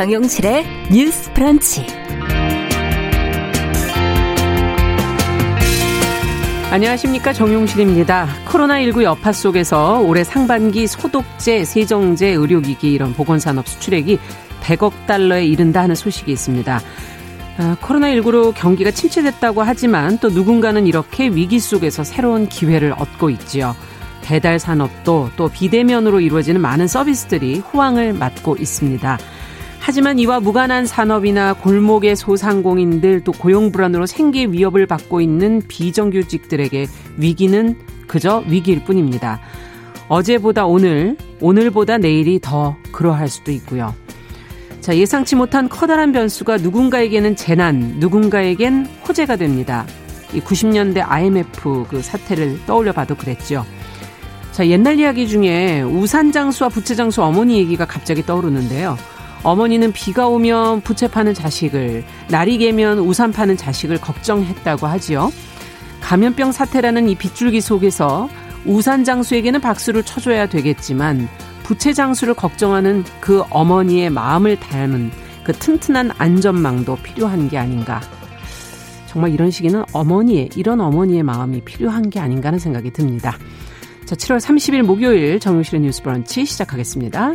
정용실의 뉴스 프런치. 안녕하십니까 정용실입니다. 코로나19 여파 속에서 올해 상반기 소독제, 세정제, 의료기기 이런 보건산업 수출액이 100억 달러에 이른다 하는 소식이 있습니다. 아, 코로나19로 경기가 침체됐다고 하지만 또 누군가는 이렇게 위기 속에서 새로운 기회를 얻고 있지요. 배달 산업도 또 비대면으로 이루어지는 많은 서비스들이 호황을 맞고 있습니다. 하지만 이와 무관한 산업이나 골목의 소상공인들 또 고용 불안으로 생계 위협을 받고 있는 비정규직들에게 위기는 그저 위기일 뿐입니다. 어제보다 오늘, 오늘보다 내일이 더 그러할 수도 있고요. 자, 예상치 못한 커다란 변수가 누군가에게는 재난, 누군가에겐 호재가 됩니다. 이 90년대 IMF 그 사태를 떠올려 봐도 그랬죠. 자, 옛날 이야기 중에 우산 장수와 부채 장수 어머니 얘기가 갑자기 떠오르는데요. 어머니는 비가 오면 부채 파는 자식을, 날이 개면 우산 파는 자식을 걱정했다고 하지요. 감염병 사태라는 이 빗줄기 속에서 우산 장수에게는 박수를 쳐줘야 되겠지만 부채 장수를 걱정하는 그 어머니의 마음을 닮은 그 튼튼한 안전망도 필요한 게 아닌가. 정말 이런 시기는 어머니의, 이런 어머니의 마음이 필요한 게 아닌가 하는 생각이 듭니다. 자, 7월 30일 목요일 정용실의 뉴스 브런치 시작하겠습니다.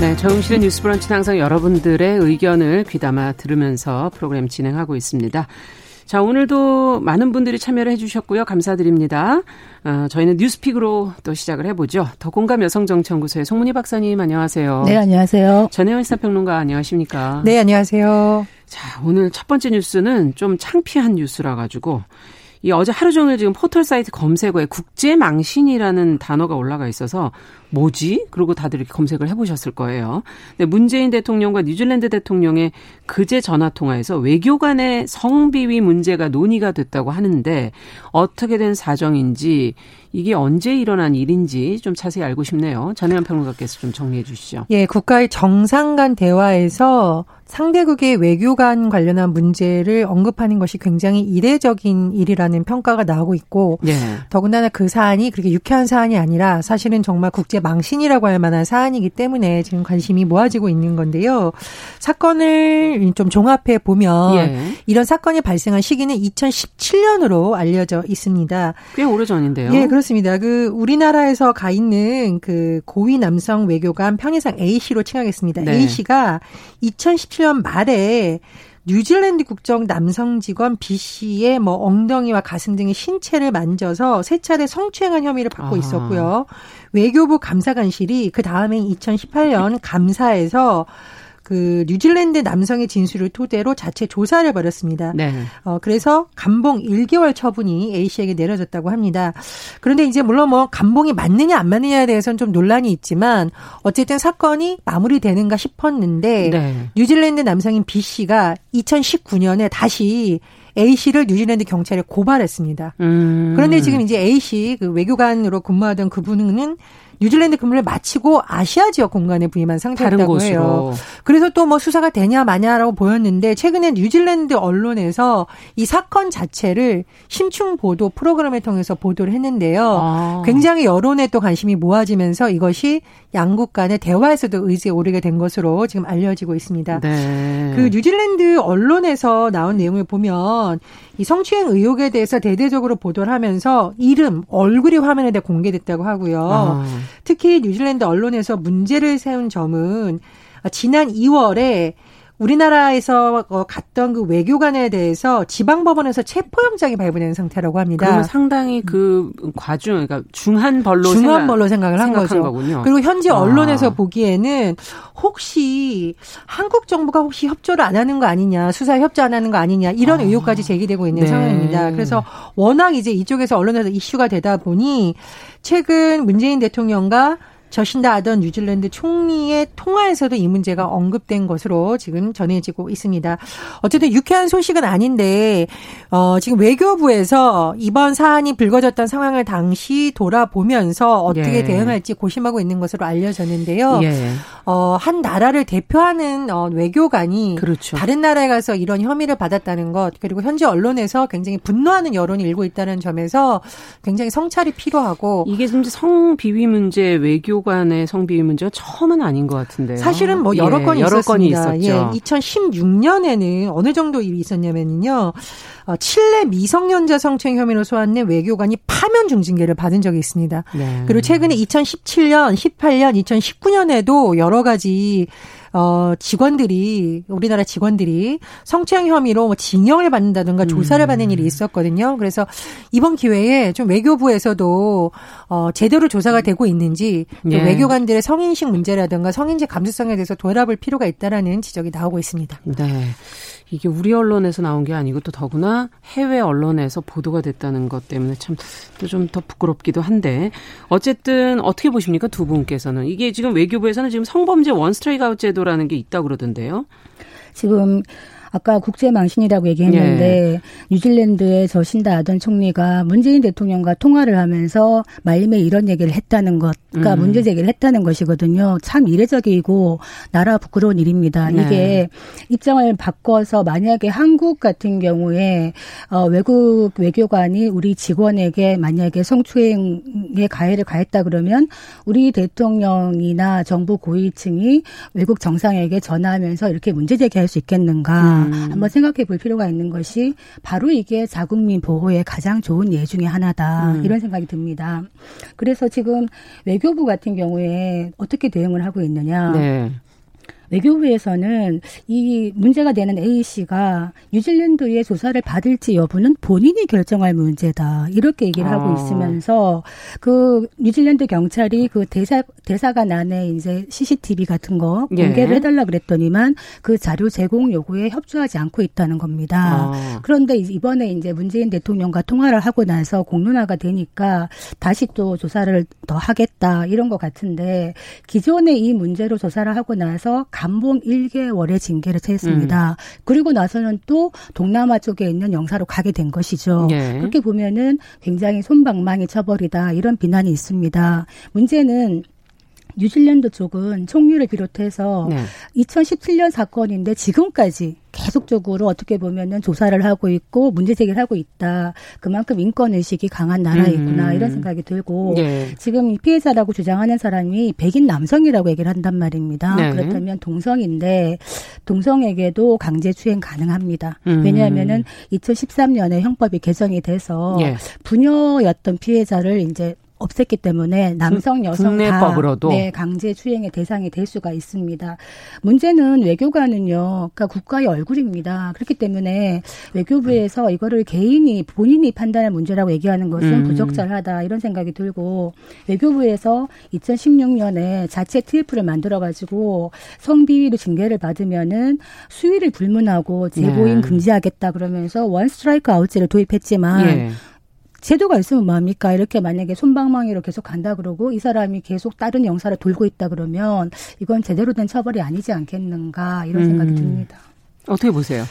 네, 정실의 뉴스 브런치는 항상 여러분들의 의견을 귀담아 들으면서 프로그램 진행하고 있습니다. 자, 오늘도 많은 분들이 참여를 해주셨고요. 감사드립니다. 어, 저희는 뉴스픽으로 또 시작을 해보죠. 더 공감 여성정치연구소의 송문희 박사님 안녕하세요. 네, 안녕하세요. 전혜원 시사평론가 안녕하십니까? 네, 안녕하세요. 자, 오늘 첫 번째 뉴스는 좀 창피한 뉴스라 가지고 이 어제 하루 종일 지금 포털 사이트 검색어에 국제망신이라는 단어가 올라가 있어서 뭐지? 그리고 다들 이렇게 검색을 해보셨을 거예요. 근데 문재인 대통령과 뉴질랜드 대통령의 그제 전화 통화에서 외교 간의 성비위 문제가 논의가 됐다고 하는데 어떻게 된 사정인지 이게 언제 일어난 일인지 좀 자세히 알고 싶네요. 전혜연 평론가께서 좀 정리해 주시죠. 예, 국가의 정상 간 대화에서 상대국의 외교관 관련한 문제를 언급하는 것이 굉장히 이례적인 일이라는 평가가 나오고 있고 예. 더군다나 그 사안이 그렇게 유쾌한 사안이 아니라 사실은 정말 국제 망신이라고 할 만한 사안이기 때문에 지금 관심이 모아지고 있는 건데요. 사건을 좀 종합해 보면 예. 이런 사건이 발생한 시기는 2017년으로 알려져 있습니다. 꽤 오래 전인데요. 예, 그렇습니다. 그 우리나라에서 가 있는 그 고위 남성 외교관 편의상 A 씨로 칭하겠습니다. 네. A 씨가 2017년 말에 뉴질랜드 국적 남성 직원 B 씨의 뭐 엉덩이와 가슴 등의 신체를 만져서 세 차례 성추행한 혐의를 받고 아. 있었고요. 외교부 감사관실이 그 다음에 2018년 감사에서 그 뉴질랜드 남성의 진술을 토대로 자체 조사를 벌였습니다. 네. 어 그래서 감봉 1개월 처분이 A 씨에게 내려졌다고 합니다. 그런데 이제 물론 뭐 감봉이 맞느냐 안 맞느냐에 대해서는 좀 논란이 있지만 어쨌든 사건이 마무리되는가 싶었는데 네. 뉴질랜드 남성인 B 씨가 2019년에 다시 A 씨를 뉴질랜드 경찰에 고발했습니다. 음. 그런데 지금 이제 A 씨 그 외교관으로 근무하던 그분은 뉴질랜드 근무를 마치고 아시아 지역 공간에 부임한 상태였다고 해요. 그래서 또 뭐 수사가 되냐 마냐라고 보였는데 최근에 뉴질랜드 언론에서 이 사건 자체를 심층 보도 프로그램을 통해서 보도를 했는데요. 아. 굉장히 여론에 또 관심이 모아지면서 이것이 양국 간의 대화에서도 의지에 오르게 된 것으로 지금 알려지고 있습니다. 네. 그 뉴질랜드 언론에서 나온 내용을 보면 이 성추행 의혹에 대해서 대대적으로 보도를 하면서 이름, 얼굴이 화면에 대 공개됐다고 하고요. 아. 특히 뉴질랜드 언론에서 문제를 세운 점은 지난 2월에 우리나라에서 어, 갔던 그 외교관에 대해서 지방법원에서 체포영장이 발부된 상태라고 합니다. 그러면 상당히 그 과중, 그러니까 중한 벌로 중한 생각, 벌로 생각 을 한 거죠. 거군요. 그리고 현지 아. 언론에서 아. 보기에는 혹시 한국 정부가 혹시 협조를 안 하는 거 아니냐, 수사 협조 안 하는 거 아니냐 이런 아. 의혹까지 제기되고 있는 네. 상황입니다. 그래서 워낙 이제 이쪽에서 언론에서 이슈가 되다 보니 최근 문재인 대통령과 저신다 아던 뉴질랜드 총리의 통화에서도 이 문제가 언급된 것으로 지금 전해지고 있습니다. 어쨌든 유쾌한 소식은 아닌데 어, 지금 외교부에서 이번 사안이 불거졌던 상황을 당시 돌아보면서 어떻게 예. 대응할지 고심하고 있는 것으로 알려졌는데요. 예. 어, 한 나라를 대표하는 어, 외교관이 그렇죠. 다른 나라에 가서 이런 혐의를 받았다는 것 그리고 현지 언론에서 굉장히 분노하는 여론이 일고 있다는 점에서 굉장히 성찰이 필요하고 이게 진짜 성비위 문제 외교 간의 성비위 문제가 처음은 아닌 것 같은데요. 사실은 뭐 여러 예, 건이 여러 있었습니다. 건이 있었죠. 예, 2016년에는 어느 정도 일이 있었냐면요. 어, 칠레 미성년자 성추행 혐의로 소환된 외교관이 파면 중징계를 받은 적이 있습니다. 네. 그리고 최근에 2017년, 18년, 2019년에도 여러 가지 어, 직원들이, 우리나라 직원들이 성추행 혐의로 뭐 징역을 받는다든가 조사를 받는 일이 음. 있었거든요. 그래서 이번 기회에 좀 외교부에서도, 어, 제대로 조사가 되고 있는지, 또 예. 외교관들의 성인식 문제라든가 성인지 감수성에 대해서 돌아볼 필요가 있다라는 지적이 나오고 있습니다. 네. 이게 우리 언론에서 나온 게 아니고 또 더구나 해외 언론에서 보도가 됐다는 것 때문에 참 또 좀 더 부끄럽기도 한데 어쨌든 어떻게 보십니까 두 분께서는 이게 지금 외교부에서는 지금 성범죄 one strike out 제도라는 게 있다 고 그러던데요. 지금 아까 국제 망신이라고 얘기했는데 예. 뉴질랜드의 저 신다 아던 총리가 문재인 대통령과 통화를 하면서 말림에 이런 얘기를 했다는 것, 그러니까 음. 문제 제기를 했다는 것이거든요. 참 이례적이고 나라 부끄러운 일입니다. 네. 이게 입장을 바꿔서 만약에 한국 같은 경우에 어, 외국 외교관이 우리 직원에게 만약에 성추행의 가해를 가했다 그러면 우리 대통령이나 정부 고위층이 외국 정상에게 전화하면서 이렇게 문제 제기할 수 있겠는가? 음. 한번 생각해 볼 필요가 있는 것이 바로 이게 자국민 보호의 가장 좋은 예 중에 하나다. 음. 이런 생각이 듭니다. 그래서 지금 외교부 같은 경우에 어떻게 대응을 하고 있느냐. 네. 외교부에서는 이 문제가 되는 A 씨가 뉴질랜드의 조사를 받을지 여부는 본인이 결정할 문제다. 이렇게 얘기를 아. 하고 있으면서 그 뉴질랜드 경찰이 그 대사 대사관 안에 이제 CCTV 같은 거 예. 공개를 예. 해달라 그랬더니만 그 자료 제공 요구에 협조하지 않고 있다는 겁니다. 아. 그런데 이번에 이제 문재인 대통령과 통화를 하고 나서 공론화가 되니까 다시 또 조사를 더 하겠다 이런 것 같은데 기존에 이 문제로 조사를 하고 나서 감봉 1개월의 징계를 처했습니다. 음. 그리고 나서는 또 동남아 쪽에 있는 영사로 가게 된 것이죠. 예. 그렇게 보면은 굉장히 손방망이 처벌이다 이런 비난이 있습니다. 문제는 뉴질랜드 쪽은 총리를 비롯해서 네. 2017년 사건인데 지금까지 계속적으로 어떻게 보면은 조사를 하고 있고 문제 제기를 하고 있다. 그만큼 인권 의식이 강한 나라이구나 음. 이런 생각이 들고 네. 지금 피해자라고 주장하는 사람이 백인 남성이라고 얘기를 한단 말입니다. 네. 그렇다면 동성인데 동성에게도 강제 추행 가능합니다. 음. 왜냐하면은 2013년에 형법이 개정이 돼서 예. 부녀였던 피해자를 이제 없앴기 때문에 남성 여성 국내법으로도 다 네, 강제 추행의 대상이 될 수가 있습니다. 문제는 외교관은요, 그러니까 국가의 얼굴입니다. 그렇기 때문에 외교부에서 이거를 개인이 본인이 판단할 문제라고 얘기하는 것은 음. 부적절하다 이런 생각이 들고 외교부에서 2016년에 자체 TF를 만들어 가지고 성비위로 징계를 받으면은 수위를 불문하고 재고인 네. 금지하겠다 그러면서 원 스트라이크 아웃제를 도입했지만. 예. 제도가 있으면 뭐합니까? 이렇게 만약에 손방망이로 계속 간다 그러고 이 사람이 계속 다른 영사를 돌고 있다 그러면 이건 제대로 된 처벌이 아니지 않겠는가 이런 생각이 음. 듭니다. 어떻게 보세요?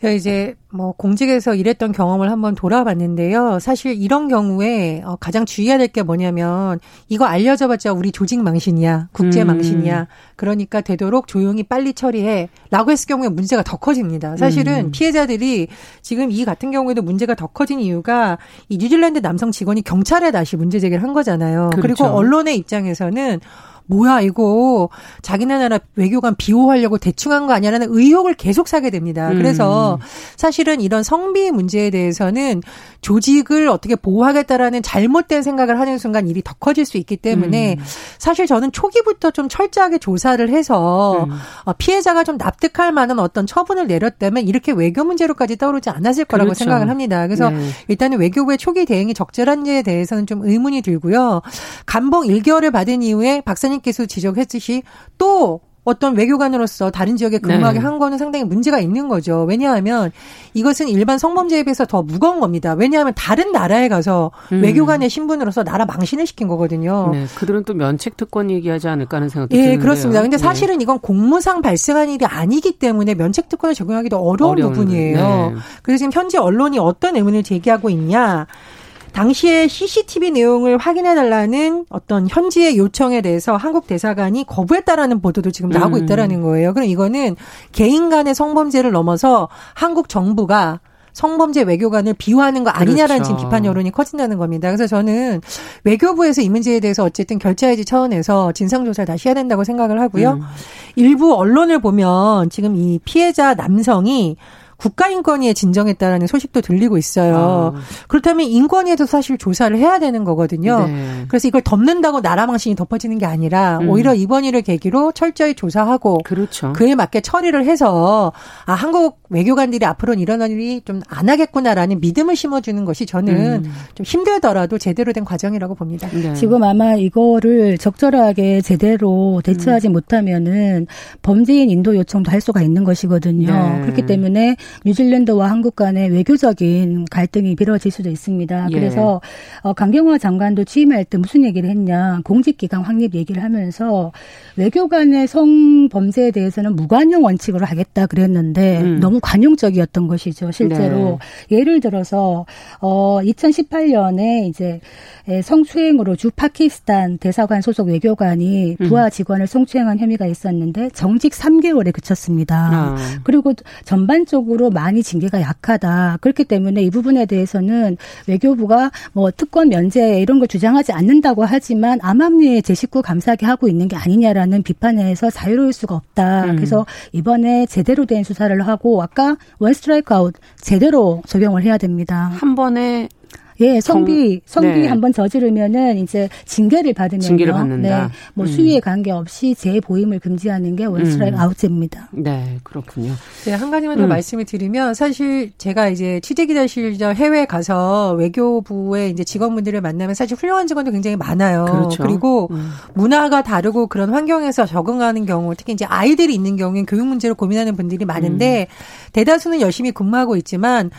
제가 이제 뭐 공직에서 일했던 경험을 한번 돌아봤는데요. 사실 이런 경우에 어, 가장 주의해야 될 게 뭐냐면 이거 알려져봤자 우리 조직 망신이야, 국제 음. 망신이야. 음. 그러니까 되도록 조용히 빨리 처리해라고 했을 경우에 문제가 더 커집니다. 사실은 음. 피해자들이 지금 이 같은 경우에도 문제가 더 커진 이유가 이 뉴질랜드 남성 직원이 경찰에 다시 문제 제기를 한 거잖아요. 그렇죠. 그리고 언론의 입장에서는 뭐야 이거 자기네 나라 외교관 비호하려고 대충 한 거 아니야라는 의혹을 계속 사게 됩니다. 음. 그래서 사실은 이런 성비 문제에 대해서는 조직을 어떻게 보호하겠다라는 잘못된 생각을 하는 순간 일이 더 커질 수 있기 때문에 음. 사실 저는 초기부터 좀 철저하게 조사를 해서 음. 어, 피해자가 좀 납득할 만한 어떤 처분을 내렸다면 이렇게 외교 문제로까지 떠오르지 않았을 거라고 그렇죠. 생각을 합니다. 그래서 네. 일단은 외교부의 초기 대응이 적절한지에 대해서는 좀 의문이 들고요. 감봉 1개월을 받은 이후에 박사님 께서 지적했듯이 또 어떤 외교관으로서 다른 지역에 근무하게 네. 한 거는 상당히 문제가 있는 거죠. 왜냐하면 이것은 일반 성범죄에 비해서 더 무거운 겁니다. 왜냐하면 다른 나라에 가서 음. 외교관의 신분으로서 나라 망신을 시킨 거거든요. 네, 그들은 또 면책 특권 얘기하지 않을까 하는 생각도 예, 드는데요. 그렇습니다. 근데 예. 사실은 이건 공무상 발생한 일이 아니기 때문에 면책 특권을 적용하기도 어려운 어려운, 부분이에요. 네. 그래서 지금 현재 언론이 어떤 의문을 제기하고 있냐. 당시에 CCTV 내용을 확인해 달라는 어떤 현지의 요청에 대해서 한국 대사관이 거부했다라는 보도도 지금 나오고 음. 있다라는 거예요. 그럼 이거는 개인 간의 성범죄를 넘어서 한국 정부가 성범죄 외교관을 비호하는 거 아니냐라는 그렇죠. 지금 비판 여론이 커진다는 겁니다. 그래서 저는 외교부에서 이 문제에 대해서 어쨌든 결자해지 차원에서 진상조사를 다시 해야 된다고 생각을 하고요. 음. 일부 언론을 보면 지금 이 피해자 남성이 국가인권위에 진정했다라는 소식도 들리고 있어요. 아. 그렇다면 인권위에도 사실 조사를 해야 되는 거거든요. 네. 그래서 이걸 덮는다고 나라 망신이 덮어지는 게 아니라 음. 오히려 이번 일을 계기로 철저히 조사하고 그렇죠. 그에 맞게 처리를 해서 아 한국 외교관들이 앞으로는 이런 일이 좀 안 하겠구나라는 믿음을 심어주는 것이 저는 음. 좀 힘들더라도 제대로 된 과정이라고 봅니다. 네. 지금 아마 이거를 적절하게 제대로 음. 대처하지 못하면은 범죄인 인도 요청도 할 수가 있는 것이거든요. 네. 그렇기 때문에 뉴질랜드와 한국 간의 외교적인 갈등이 벌어질 수도 있습니다. 예. 그래서 어, 강경화 장관도 취임할 때 무슨 얘기를 했냐 공직기강 확립 얘기를 하면서 외교관의 성범죄에 대해서는 무관용 원칙으로 하겠다 그랬는데 음. 너무 관용적이었던 것이죠. 실제로 예를 들어서 어 2018년에 이제 에, 성추행으로 주 파키스탄 대사관 소속 외교관이 음. 부하 직원을 성추행한 혐의가 있었는데 정직 3개월에 그쳤습니다. 아. 그리고 전반적으로 많이 징계가 약하다. 그렇기 때문에 이 부분에 대해서는 외교부가 뭐 특권 면제 이런 걸 주장하지 않는다고 하지만 암암리에 제 식구 감싸기 하고 있는 게 아니냐라는 비판에서 자유로울 수가 없다. 음. 그래서 이번에 제대로 된 수사를 하고 아까 one strike out 제대로 적용을 해야 됩니다. 한 번에 예, 성비 정- 성비 네. 한번 저지르면은 이제 징계를 받으면 징계를 받는다. 네, 뭐 음. 수위에 관계 없이 재보임을 금지하는 게 원스트라이크 음. 아웃제입니다. 네, 그렇군요. 네, 한 가지만 더 음. 말씀을 드리면 사실 제가 이제 취재 기자 시절 해외에 가서 외교부의 이제 직원분들을 만나면 사실 훌륭한 직원도 굉장히 많아요. 그렇죠. 리고 음. 문화가 다르고 그런 환경에서 적응하는 경우, 특히 이제 아이들이 있는 경우엔 교육 문제로 고민하는 분들이 많은데 음. 대다수는 열심히 근무하고 있지만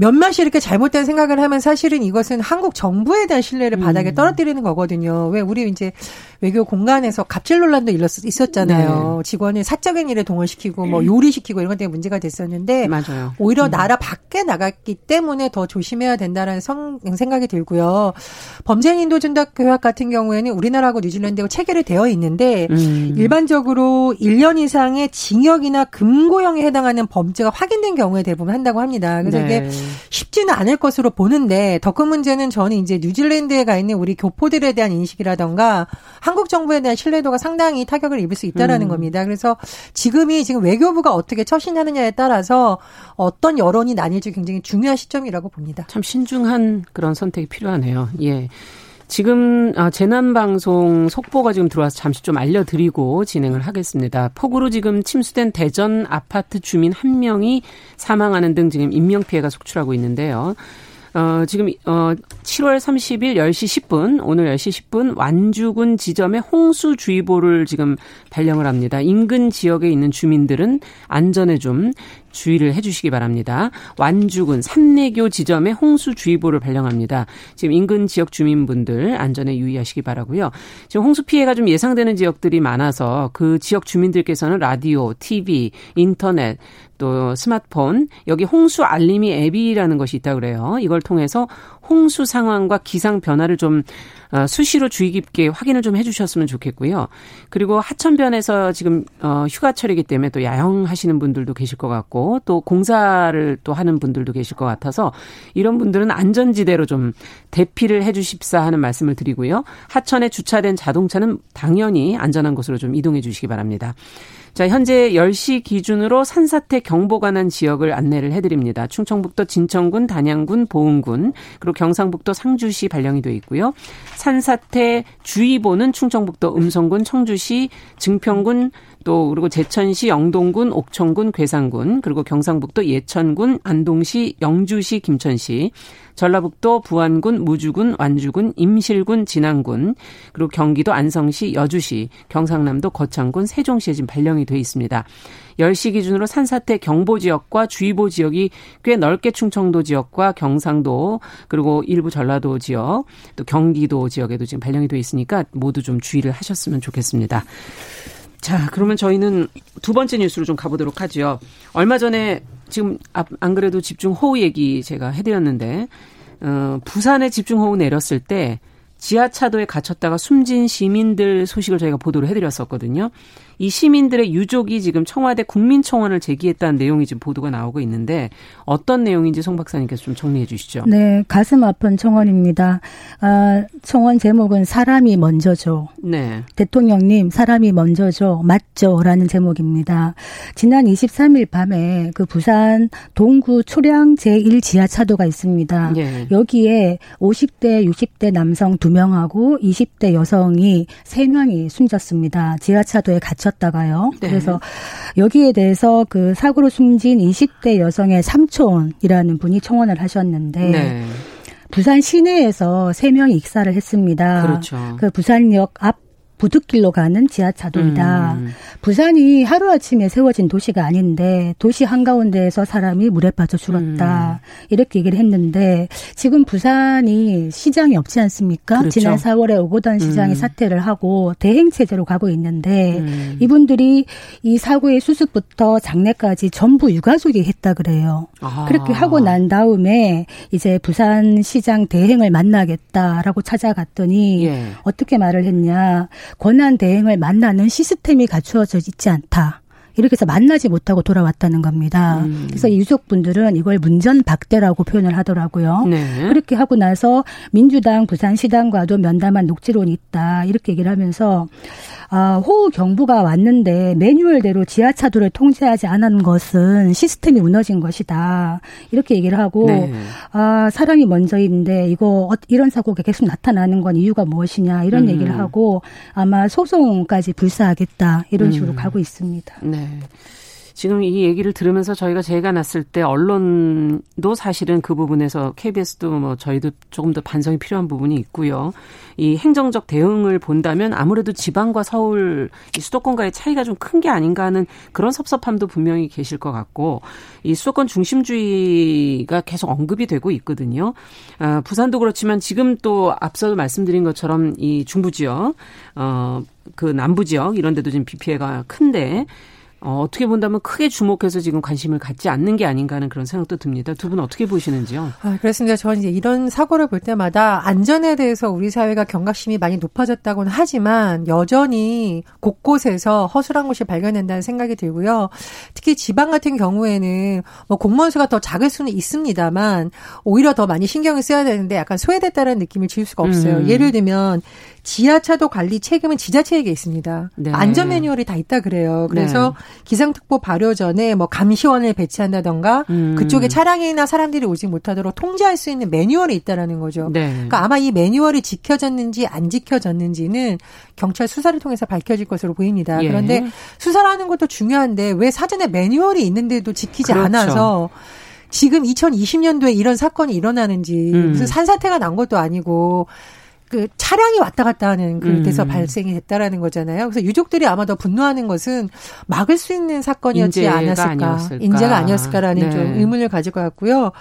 몇몇이 이렇게 잘못된 생각을 하면 사실은 이것은 한국 정부에 대한 신뢰를 음. 바닥에 떨어뜨리는 거거든요. 왜 우리 이제 외교 공간에서 갑질 논란도 있었잖아요. 네. 직원을 사적인 일에 동원시키고 뭐 요리시키고 이런 것 때문에 문제가 됐었는데 맞아요. 오히려 음. 나라 밖에 나갔기 때문에 더 조심해야 된다는 성, 생각이 들고요. 범죄인 인도 준답 교약 같은 경우에는 우리나라하고 뉴질랜드하고 체결이 되어 있는데 음. 일반적으로 1년 이상의 징역이나 금고형에 해당하는 범죄가 확인된 경우에 대부분 한다고 합니다. 그래서 이게 네. 쉽지는 않을 것으로 보는데 더 큰 문제는 저는 이제 뉴질랜드에 가 있는 우리 교포들에 대한 인식이라던가 한국 정부에 대한 신뢰도가 상당히 타격을 입을 수 있다라는 음. 겁니다. 그래서 지금이 지금 외교부가 어떻게 처신하느냐에 따라서 어떤 여론이 나뉠지 굉장히 중요한 시점이라고 봅니다. 참 신중한 그런 선택이 필요하네요. 예. 지금 아, 재난 방송 속보가 지금 들어와서 잠시 좀 알려드리고 진행을 하겠습니다. 폭우로 지금 침수된 대전 아파트 주민 한 명이 사망하는 등 지금 인명 피해가 속출하고 있는데요. 어, 지금, 어, 7월 30일 10시 10분, 오늘 10시 10분 완주군 지점에 홍수주의보를 지금 발령을 합니다. 인근 지역에 있는 주민들은 안전에 좀 주의를 해주시기 바랍니다. 완주군 삼내교 지점에 홍수주의보를 발령합니다. 지금 인근 지역 주민분들 안전에 유의하시기 바라고요. 지금 홍수 피해가 좀 예상되는 지역들이 많아서 그 지역 주민들께서는 라디오, TV, 인터넷 또 스마트폰 여기 홍수 알림이 앱이라는 것이 있다 그래요. 이걸 통해서 홍수 상황과 기상 변화를 좀 어, 수시로 주의 깊게 확인을 좀 해주셨으면 좋겠고요. 그리고 하천변에서 지금 어, 휴가철이기 때문에 또 야영하시는 분들도 계실 것 같고 또 공사를 또 하는 분들도 계실 것 같아서 이런 분들은 안전지대로 좀 대피를 해주십사 하는 말씀을 드리고요. 하천에 주차된 자동차는 당연히 안전한 곳으로 좀 이동해 주시기 바랍니다. 자, 현재 10시 기준으로 산사태 경보가 난 지역을 안내를 해드립니다. 충청북도 진천군, 단양군, 보은군, 그리고 경상북도 상주시 발령이 돼 있고요. 산사태 주의보는 충청북도 음성군, 청주시, 증평군, 또 그리고 제천시, 영동군, 옥천군, 괴산군, 그리고 경상북도 예천군, 안동시, 영주시, 김천시, 전라북도 부안군, 무주군, 완주군, 임실군, 진안군, 그리고 경기도 안성시, 여주시, 경상남도 거창군, 세종시에 지금 발령이 돼 있습니다. 10시 기준으로 산사태 경보 지역과 주의보 지역이 꽤 넓게 충청도 지역과 경상도 그리고 일부 전라도 지역 또 경기도 지역에도 지금 발령이 돼 있으니까 모두 좀 주의를 하셨으면 좋겠습니다. 자, 그러면 저희는 두 번째 뉴스로 좀 가보도록 하죠. 얼마 전에 지금 안 그래도 집중 호우 얘기 제가 해드렸는데, 어, 부산에 집중 호우 내렸을 때 지하차도에 갇혔다가 숨진 시민들 소식을 저희가 보도를 해드렸었거든요. 이 시민들의 유족이 지금 청와대 국민청원을 제기했다는 내용이 지금 보도가 나오고 있는데 어떤 내용인지 송 박사님께서 좀 정리해 주시죠. 네, 가슴 아픈 청원입니다. 아, 청원 제목은 사람이 먼저죠. 네. 대통령님 사람이 먼저죠. 맞죠라는 제목입니다. 지난 23일 밤에 그 부산 동구 초량 제1 지하차도가 있습니다. 네. 여기에 50대, 60대 남성 2명하고 20대 여성이 3명이 숨졌습니다. 지하차도에 갇혀 오셨다가요. 네. 그래서 여기에 대해서 그 사고로 숨진 20대 여성의 삼촌이라는 분이 청원을 하셨는데 네. 부산 시내에서 3명이 익사를 했습니다. 그렇죠. 그 부산역 앞 부득길로 가는 지하차도이다. 음. 부산이 하루아침에 세워진 도시가 아닌데 도시 한가운데에서 사람이 물에 빠져 죽었다. 음. 이렇게 얘기를 했는데 지금 부산이 시장이 없지 않습니까? 그렇죠. 지난 4월에 오고던 시장이 음. 사퇴를 하고 대행 체제로 가고 있는데 음. 이분들이 이 사고의 수습부터 장례까지 전부 유가족이 했다 그래요. 아. 그렇게 하고 난 다음에 이제 부산 시장 대행을 만나겠다라고 찾아갔더니 예. 어떻게 말을 했냐? 권한 대행을 만나는 시스템이 갖추어져 있지 않다. 이렇게 해서 만나지 못하고 돌아왔다는 겁니다. 음. 그래서 유족분들은 이걸 문전박대라고 표현을 하더라고요. 네. 그렇게 하고 나서 민주당 부산시당과도 면담한 녹취론이 있다. 이렇게 얘기를 하면서 아, 호우 경보가 왔는데 매뉴얼대로 지하차도를 통제하지 않은 것은 시스템이 무너진 것이다. 이렇게 얘기를 하고 네. 아, 사람이 먼저인데 이거 어, 이런 사고가 계속 나타나는 건 이유가 무엇이냐 이런 음. 얘기를 하고 아마 소송까지 불사하겠다 이런 식으로 음. 가고 있습니다. 네. 지금 이 얘기를 들으면서 저희가 제가 났을 때 언론도 사실은 그 부분에서 KBS도 뭐 저희도 조금 더 반성이 필요한 부분이 있고요. 이 행정적 대응을 본다면 아무래도 지방과 서울 이 수도권과의 차이가 좀 큰 게 아닌가 하는 그런 섭섭함도 분명히 계실 것 같고 이 수도권 중심주의가 계속 언급이 되고 있거든요. 아, 부산도 그렇지만 지금 또 앞서 말씀드린 것처럼 이 중부 지역, 어, 그 남부 지역 이런 데도 지금 비 피해가 큰데 어, 어떻게 본다면 크게 주목해서 지금 관심을 갖지 않는 게 아닌가 하는 그런 생각도 듭니다. 두 분 어떻게 보시는지요? 아, 그렇습니다. 저는 이제 이런 사고를 볼 때마다 안전에 대해서 우리 사회가 경각심이 많이 높아졌다고는 하지만 여전히 곳곳에서 허술한 곳이 발견된다는 생각이 들고요. 특히 지방 같은 경우에는 뭐 공무원 수가 더 작을 수는 있습니다만 오히려 더 많이 신경을 써야 되는데 약간 소외됐다는 느낌을 지울 수가 없어요. 음. 예를 들면 지하차도 관리 책임은 지자체에게 있습니다. 네. 안전 매뉴얼이 다 있다 그래요. 그래서 네. 기상특보 발효 전에 뭐 감시원을 배치한다던가 음. 그쪽에 차량이나 사람들이 오지 못하도록 통제할 수 있는 매뉴얼이 있다라는 거죠. 네. 그러니까 아마 이 매뉴얼이 지켜졌는지 안 지켜졌는지는 경찰 수사를 통해서 밝혀질 것으로 보입니다. 예. 그런데 수사를 하는 것도 중요한데 왜 사전에 매뉴얼이 있는데도 지키지 그렇죠. 않아서 지금 2020년도에 이런 사건이 일어나는지 음. 무슨 산사태가 난 것도 아니고 그 차량이 왔다 갔다 하는 그릇에서 음. 발생이 됐다라는 거잖아요. 그래서 유족들이 아마 더 분노하는 것은 막을 수 있는 사건이었지 않았을까, 아니었을까. 인재가 아니었을까라는 네. 좀 의문을 가질 것 같고요.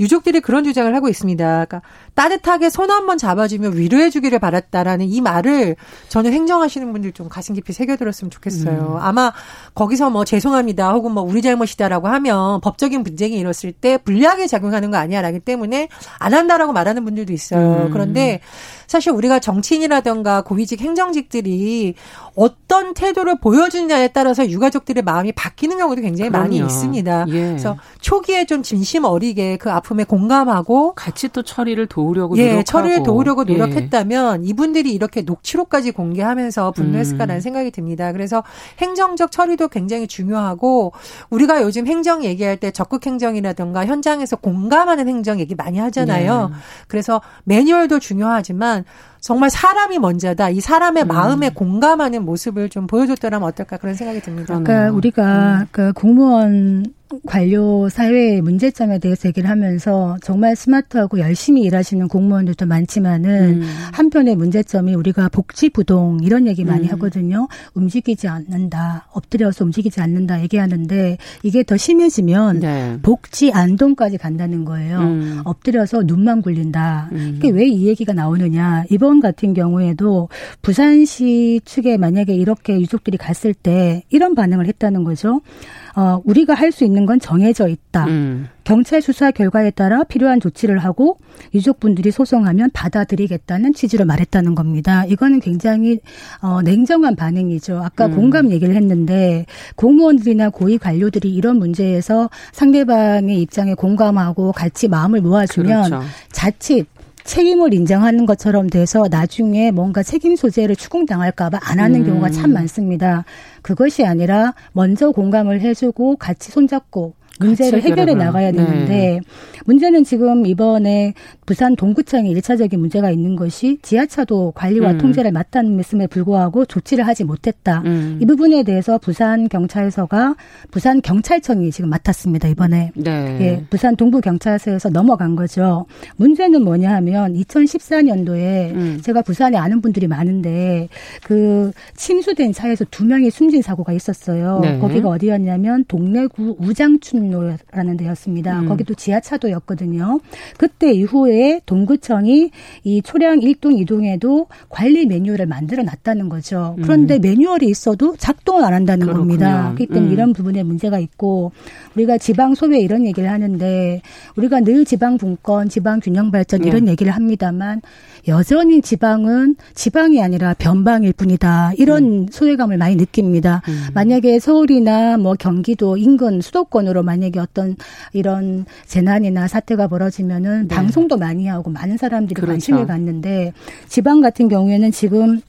유족들이 그런 주장을 하고 있습니다. 그러니까 따뜻하게 손 한번 잡아주면 위로해 주기를 바랐다라는 이 말을 저는 행정하시는 분들 좀 가슴 깊이 새겨들었으면 좋겠어요. 음. 아마 거기서 뭐 죄송합니다 혹은 뭐 우리 잘못이다라고 하면 법적인 분쟁이 일었을 때 불리하게 작용하는 거 아니야라기 때문에 안 한다라고 말하는 분들도 있어요. 음. 그런데 사실 우리가 정치인이라든가 고위직 행정직들이 어떤 태도를 보여주느냐에 따라서 유가족들의 마음이 바뀌는 경우도 굉장히 그럼요. 많이 있습니다. 예. 그래서 초기에 좀 진심 어리게 그 아픔에 공감하고 같이 또 처리를 도우려고 예, 노력하고 처리를 도우려고 예. 노력했다면 예. 이분들이 이렇게 녹취록까지 공개하면서 분노했을까라는 음. 생각이 듭니다. 그래서 행정적 처리도 굉장히 중요하고 우리가 요즘 행정 얘기할 때 적극 행정이라든가 현장에서 공감하는 행정 얘기 많이 하잖아요. 예. 그래서 매뉴얼도 중요하지만 정말 사람이 먼저다. 이 사람의 음. 마음에 공감하는 모습을 좀 보여줬더라면 어떨까 그런 생각이 듭니다. 그러니까 우리가 음. 그 공무원 관료 사회의 문제점에 대해서 얘기를 하면서 정말 스마트하고 열심히 일하시는 공무원들도 많지만은 음. 한편의 문제점이 우리가 복지 부동 이런 얘기 많이 음. 하거든요. 움직이지 않는다, 엎드려서 움직이지 않는다 얘기하는데 이게 더 심해지면 네. 복지 안동까지 간다는 거예요. 음. 엎드려서 눈만 굴린다. 음. 이게 왜 이 얘기가 나오느냐? 이번 같은 경우에도 부산시 측에 만약에 이렇게 유족들이 갔을 때 이런 반응을 했다는 거죠. 어, 우리가 할 수 있는 건 정해져 있다. 음. 경찰 수사 결과에 따라 필요한 조치를 하고 유족분들이 소송하면 받아들이겠다는 취지로 말했다는 겁니다. 이거는 굉장히 어, 냉정한 반응이죠. 아까 음. 공감 얘기를 했는데 공무원들이나 고위 관료들이 이런 문제에서 상대방의 입장에 공감하고 같이 마음을 모아주면 그렇죠. 자칫 책임을 인정하는 것처럼 돼서 나중에 뭔가 책임 소재를 추궁당할까봐 안 하는 음. 경우가 참 많습니다. 그것이 아니라 먼저 공감을 해주고 같이 손잡고 문제를 해결해 나가야 되는데 네. 문제는 지금 이번에 부산 동구청에 일차적인 문제가 있는 것이 지하차도 관리와 음. 통제를 맡았음에 불구하고 조치를 하지 못했다. 음. 이 부분에 대해서 부산 경찰서가 부산 경찰청이 지금 맡았습니다 이번에. 네. 예, 부산 동부 경찰서에서 넘어간 거죠. 문제는 뭐냐 하면 2014년도에 음. 제가 부산에 아는 분들이 많은데 그 침수된 차에서 두 명이 숨진 사고가 있었어요. 네. 거기가 어디였냐면 동래구 우장춘로라는 데였습니다. 음. 거기도 지하차도였거든요. 그때 이후에 동구청이 이 초량 1동, 2동에도 관리 매뉴얼을 만들어 놨다는 거죠. 그런데 음. 매뉴얼이 있어도 작동을 안 한다는 그렇군요. 겁니다. 그렇기 때문에 음. 이런 부분에 문제가 있고 우리가 지방 소외 이런 얘기를 하는데 우리가 늘 지방 분권, 지방 균형 발전 이런 네. 얘기를 합니다만 여전히 지방은 지방이 아니라 변방일 뿐이다. 이런 음. 소외감을 많이 느낍니다. 음. 만약에 서울이나 뭐 경기도 인근 수도권으로 만약에 어떤 이런 재난이나 사태가 벌어지면은 네. 방송도 많이 하고 많은 사람들이 그렇죠. 관심을 갖는데 지방 같은 경우에는 지금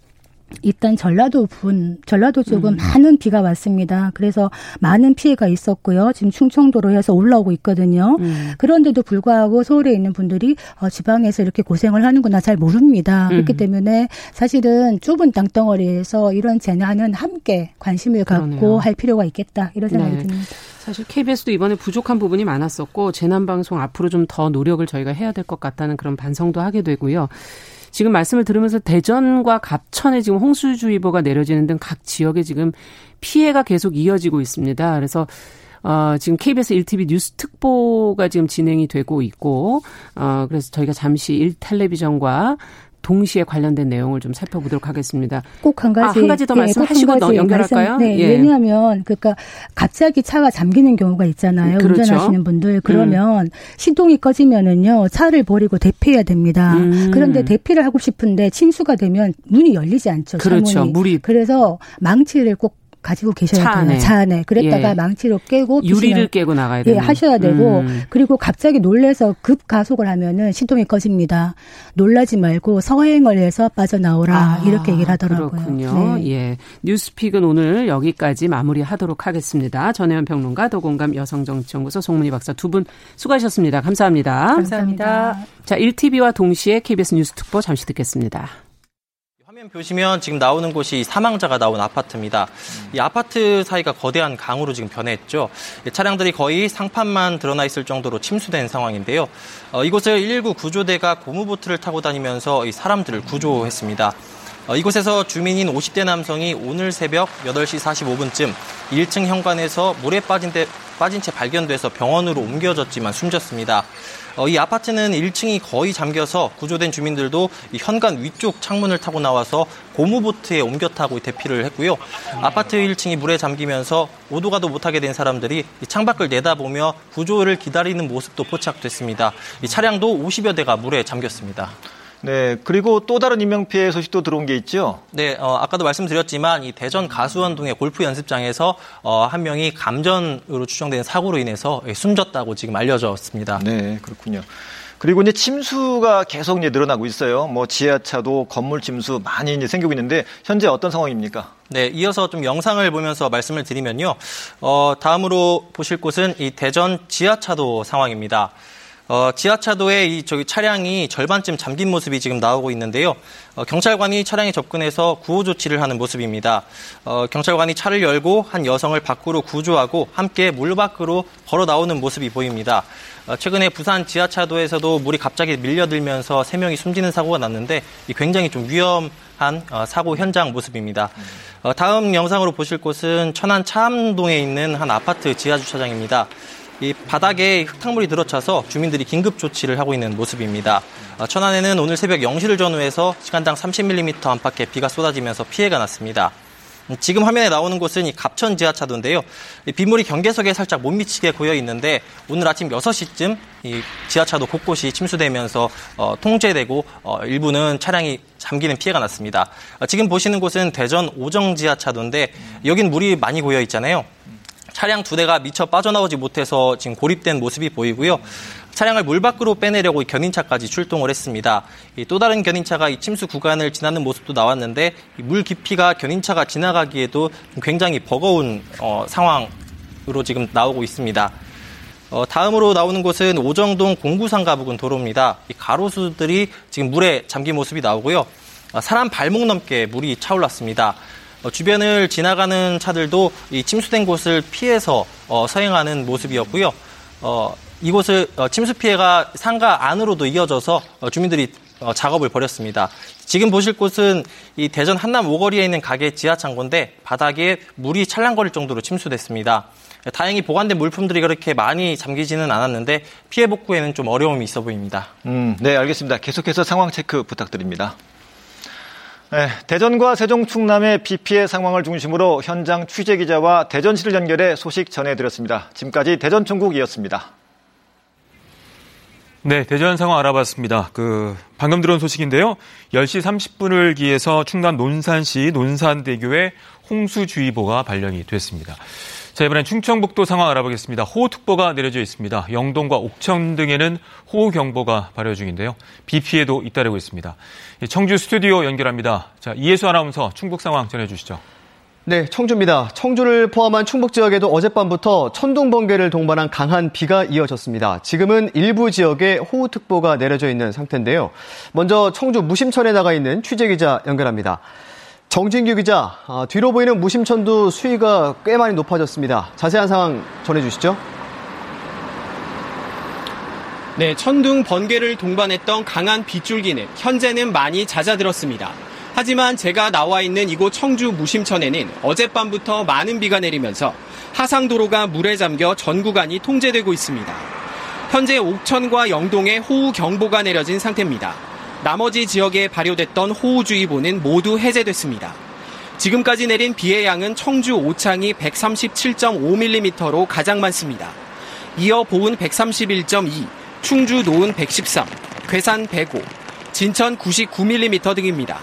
일단 전라도 분, 전라도 쪽은 음. 많은 비가 왔습니다. 그래서 많은 피해가 있었고요. 지금 충청도로 해서 올라오고 있거든요. 음. 그런데도 불구하고 서울에 있는 분들이 어, 지방에서 이렇게 고생을 하는구나 잘 모릅니다. 음. 그렇기 때문에 사실은 좁은 땅덩어리에서 이런 재난은 함께 관심을 갖고 그러네요. 할 필요가 있겠다 이런 생각이 네. 듭니다. 사실 KBS도 이번에 부족한 부분이 많았었고 재난 방송 앞으로 좀 더 노력을 저희가 해야 될 것 같다는 그런 반성도 하게 되고요. 지금 말씀을 들으면서 대전과 갑천에 지금 홍수주의보가 내려지는 등 각 지역에 지금 피해가 계속 이어지고 있습니다. 그래서 어, 지금 KBS 1TV 뉴스 특보가 지금 진행이 되고 있고, 어, 그래서 저희가 잠시 1텔레비전과 동시에 관련된 내용을 좀 살펴보도록 하겠습니다. 꼭 한 가지, 아, 한 가지 더 예, 말씀하시고 예, 연결할까요? 네, 예. 왜냐하면 그러니까 갑자기 차가 잠기는 경우가 있잖아요. 그렇죠. 운전하시는 분들 그러면 음. 시동이 꺼지면은요 차를 버리고 대피해야 됩니다. 음. 그런데 대피를 하고 싶은데 침수가 되면 문이 열리지 않죠. 그렇죠. 차문이. 물이 그래서 망치를 꼭 가지고 계셔야 차 돼요. 차 안에. 그랬다가 예. 망치로 깨고 유리를 깨고 나가야 돼요. 예, 하셔야 되고 음. 그리고 갑자기 놀래서 급 가속을 하면은 시동이 꺼집니다. 놀라지 말고 서행을 해서 빠져나오라 아, 이렇게 얘기를 하더라고요. 그렇군요. 네. 예. 뉴스픽은 오늘 여기까지 마무리하도록 하겠습니다. 전혜연 평론가 도공감 여성정치연구소 송문희 박사 두 분 수고하셨습니다. 감사합니다. 감사합니다. 자, 1TV와 동시에 KBS 뉴스 특보 잠시 듣겠습니다. 화면 보시면 지금 나오는 곳이 사망자가 나온 아파트입니다. 이 아파트 사이가 거대한 강으로 지금 변했죠. 차량들이 거의 상판만 드러나 있을 정도로 침수된 상황인데요. 어, 이곳을 119 구조대가 고무보트를 타고 다니면서 이 사람들을 구조했습니다. 어, 이곳에서 주민인 50대 남성이 오늘 새벽 8시 45분쯤 1층 현관에서 물에 빠진, 데, 빠진 채 발견돼서 병원으로 옮겨졌지만 숨졌습니다. 어, 이 아파트는 1층이 거의 잠겨서 구조된 주민들도 현관 위쪽 창문을 타고 나와서 고무보트에 옮겨 타고 대피를 했고요. 아파트 1층이 물에 잠기면서 오도가도 못하게 된 사람들이 창밖을 내다보며 구조를 기다리는 모습도 포착됐습니다. 이 차량도 50여 대가 물에 잠겼습니다. 네, 그리고 또 다른 인명 피해 소식도 들어온 게 있죠? 네, 어, 아까도 말씀드렸지만 이 대전 가수원동의 골프 연습장에서 어, 한 명이 감전으로 추정되는 사고로 인해서 숨졌다고 지금 알려졌습니다. 네, 그렇군요. 그리고 이제 침수가 계속 이제 늘어나고 있어요. 뭐 지하차도 건물 침수 많이 이제 생기고 있는데 현재 어떤 상황입니까? 네, 이어서 좀 영상을 보면서 말씀을 드리면요. 어, 다음으로 보실 곳은 이 대전 지하차도 상황입니다. 어, 지하차도에 이 저기 차량이 절반쯤 잠긴 모습이 지금 나오고 있는데요. 어, 경찰관이 차량에 접근해서 구호 조치를 하는 모습입니다. 어, 경찰관이 차를 열고 한 여성을 밖으로 구조하고 함께 물 밖으로 걸어 나오는 모습이 보입니다. 어, 최근에 부산 지하차도에서도 물이 갑자기 밀려들면서 세 명이 숨지는 사고가 났는데 굉장히 좀 위험한 어, 사고 현장 모습입니다. 어, 다음 영상으로 보실 곳은 천안 차암동에 있는 한 아파트 지하 주차장입니다. 이 바닥에 흙탕물이 들어차서 주민들이 긴급 조치를 하고 있는 모습입니다. 어, 천안에는 오늘 새벽 0시를 전후해서 시간당 30mm 안팎의 비가 쏟아지면서 피해가 났습니다. 음, 지금 화면에 나오는 곳은 이 갑천 지하차도인데요. 빗물이 경계석에 살짝 못 미치게 고여 있는데 오늘 아침 6시쯤 이 지하차도 곳곳이 침수되면서 어, 통제되고 어, 일부는 차량이 잠기는 피해가 났습니다. 어, 지금 보시는 곳은 대전 오정 지하차도인데 여긴 물이 많이 고여 있잖아요. 차량 두 대가 미처 빠져나오지 못해서 지금 고립된 모습이 보이고요. 차량을 물 밖으로 빼내려고 견인차까지 출동을 했습니다. 또 다른 견인차가 이 침수 구간을 지나는 모습도 나왔는데 물 깊이가 견인차가 지나가기에도 굉장히 버거운 어, 상황으로 지금 나오고 있습니다. 어, 다음으로 나오는 곳은 오정동 공구상가 부근 도로입니다. 이 가로수들이 지금 물에 잠긴 모습이 나오고요. 어, 사람 발목 넘게 물이 차올랐습니다. 어, 주변을 지나가는 차들도 이 침수된 곳을 피해서 어, 서행하는 모습이었고요. 어, 이곳을 어, 침수 피해가 상가 안으로도 이어져서 어, 주민들이 어, 작업을 벌였습니다. 지금 보실 곳은 이 대전 한남 오거리에 있는 가게 지하 창고인데 바닥에 물이 찰랑거릴 정도로 침수됐습니다. 다행히 보관된 물품들이 그렇게 많이 잠기지는 않았는데 피해 복구에는 좀 어려움이 있어 보입니다. 음, 네, 알겠습니다. 계속해서 상황 체크 부탁드립니다. 네, 대전과 세종 충남의 비 피해 상황을 중심으로 현장 취재 기자와 대전시를 연결해 소식 전해드렸습니다. 지금까지 대전 총국이었습니다. 네, 대전 상황 알아봤습니다. 그 방금 들어온 소식인데요. 10시 30분을 기해서 충남 논산시 논산대교에 홍수주의보가 발령이 됐습니다. 자, 이번엔 충청북도 상황 알아보겠습니다. 호우특보가 내려져 있습니다. 영동과 옥천 등에는 호우경보가 발효 중인데요. 비 피해도 잇따르고 있습니다. 청주 스튜디오 연결합니다. 자, 이해수 아나운서 충북 상황 전해주시죠. 네, 청주입니다. 청주를 포함한 충북 지역에도 어젯밤부터 천둥 번개를 동반한 강한 비가 이어졌습니다. 지금은 일부 지역에 호우특보가 내려져 있는 상태인데요. 먼저 청주 무심천에 나가 있는 취재기자 연결합니다. 정진규 기자, 아, 뒤로 보이는 무심천도 수위가 꽤 많이 높아졌습니다. 자세한 상황 전해주시죠. 네, 천둥 번개를 동반했던 강한 빗줄기는 현재는 많이 잦아들었습니다. 하지만 제가 나와 있는 이곳 청주 무심천에는 어젯밤부터 많은 비가 내리면서 하상도로가 물에 잠겨 전 구간이 통제되고 있습니다. 현재 옥천과 영동에 호우 경보가 내려진 상태입니다. 나머지 지역에 발효됐던 호우주의보는 모두 해제됐습니다. 지금까지 내린 비의 양은 청주 오창이 137.5mm로 가장 많습니다. 이어 보은 131.2, 충주 노은 113, 괴산 105, 진천 99mm 등입니다.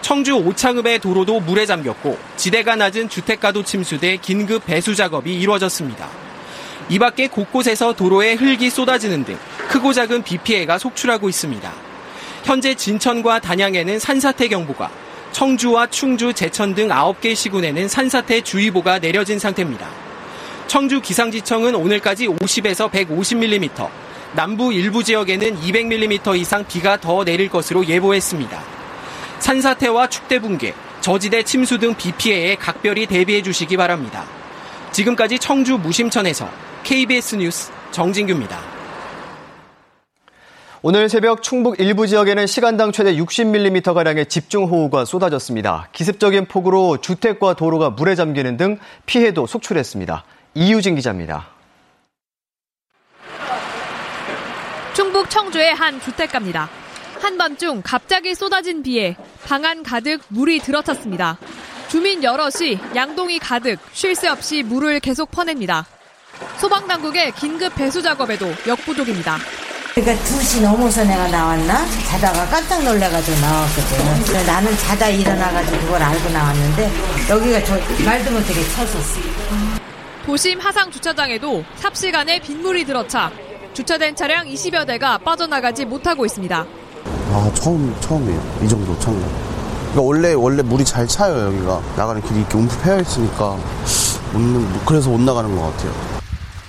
청주 오창읍의 도로도 물에 잠겼고 지대가 낮은 주택가도 침수돼 긴급 배수 작업이 이루어졌습니다. 이 밖에 곳곳에서 도로에 흙이 쏟아지는 등 크고 작은 비 피해가 속출하고 있습니다. 현재 진천과 단양에는 산사태 경보가, 청주와 충주, 제천 등 9개 시군에는 산사태 주의보가 내려진 상태입니다. 청주 기상지청은 오늘까지 50에서 150mm, 남부 일부 지역에는 200mm 이상 비가 더 내릴 것으로 예보했습니다. 산사태와 축대 붕괴, 저지대 침수 등 비 피해에 각별히 대비해 주시기 바랍니다. 지금까지 청주 무심천에서 KBS 뉴스 정진규입니다. 오늘 새벽 충북 일부 지역에는 시간당 최대 60mm가량의 집중호우가 쏟아졌습니다. 기습적인 폭우로 주택과 도로가 물에 잠기는 등 피해도 속출했습니다. 이유진 기자입니다. 충북 청주의 한 주택가입니다. 한밤중 갑자기 쏟아진 비에 방안 가득 물이 들어찼습니다. 주민 여럿이 양동이 가득 쉴 새 없이 물을 계속 퍼냅니다. 소방당국의 긴급 배수 작업에도 역부족입니다. 그러니까 2시 넘어서 내가 나왔나? 자다가 깜짝 놀래가지고 나왔거든. 그래서 나는 자다 일어나가지고 그걸 알고 나왔는데 여기가 저 말도 못하게 쳤었어. 도심 하상 주차장에도 삽시간에 빗물이 들어차 주차된 차량 20여 대가 빠져나가지 못하고 있습니다. 아 처음 처음이에요. 이 정도 처음. 그러니까 원래 원래 물이 잘 차요 여기가 나가는 길이 이렇게 움푹 패여 있으니까 못, 그래서 못 나가는 것 같아요.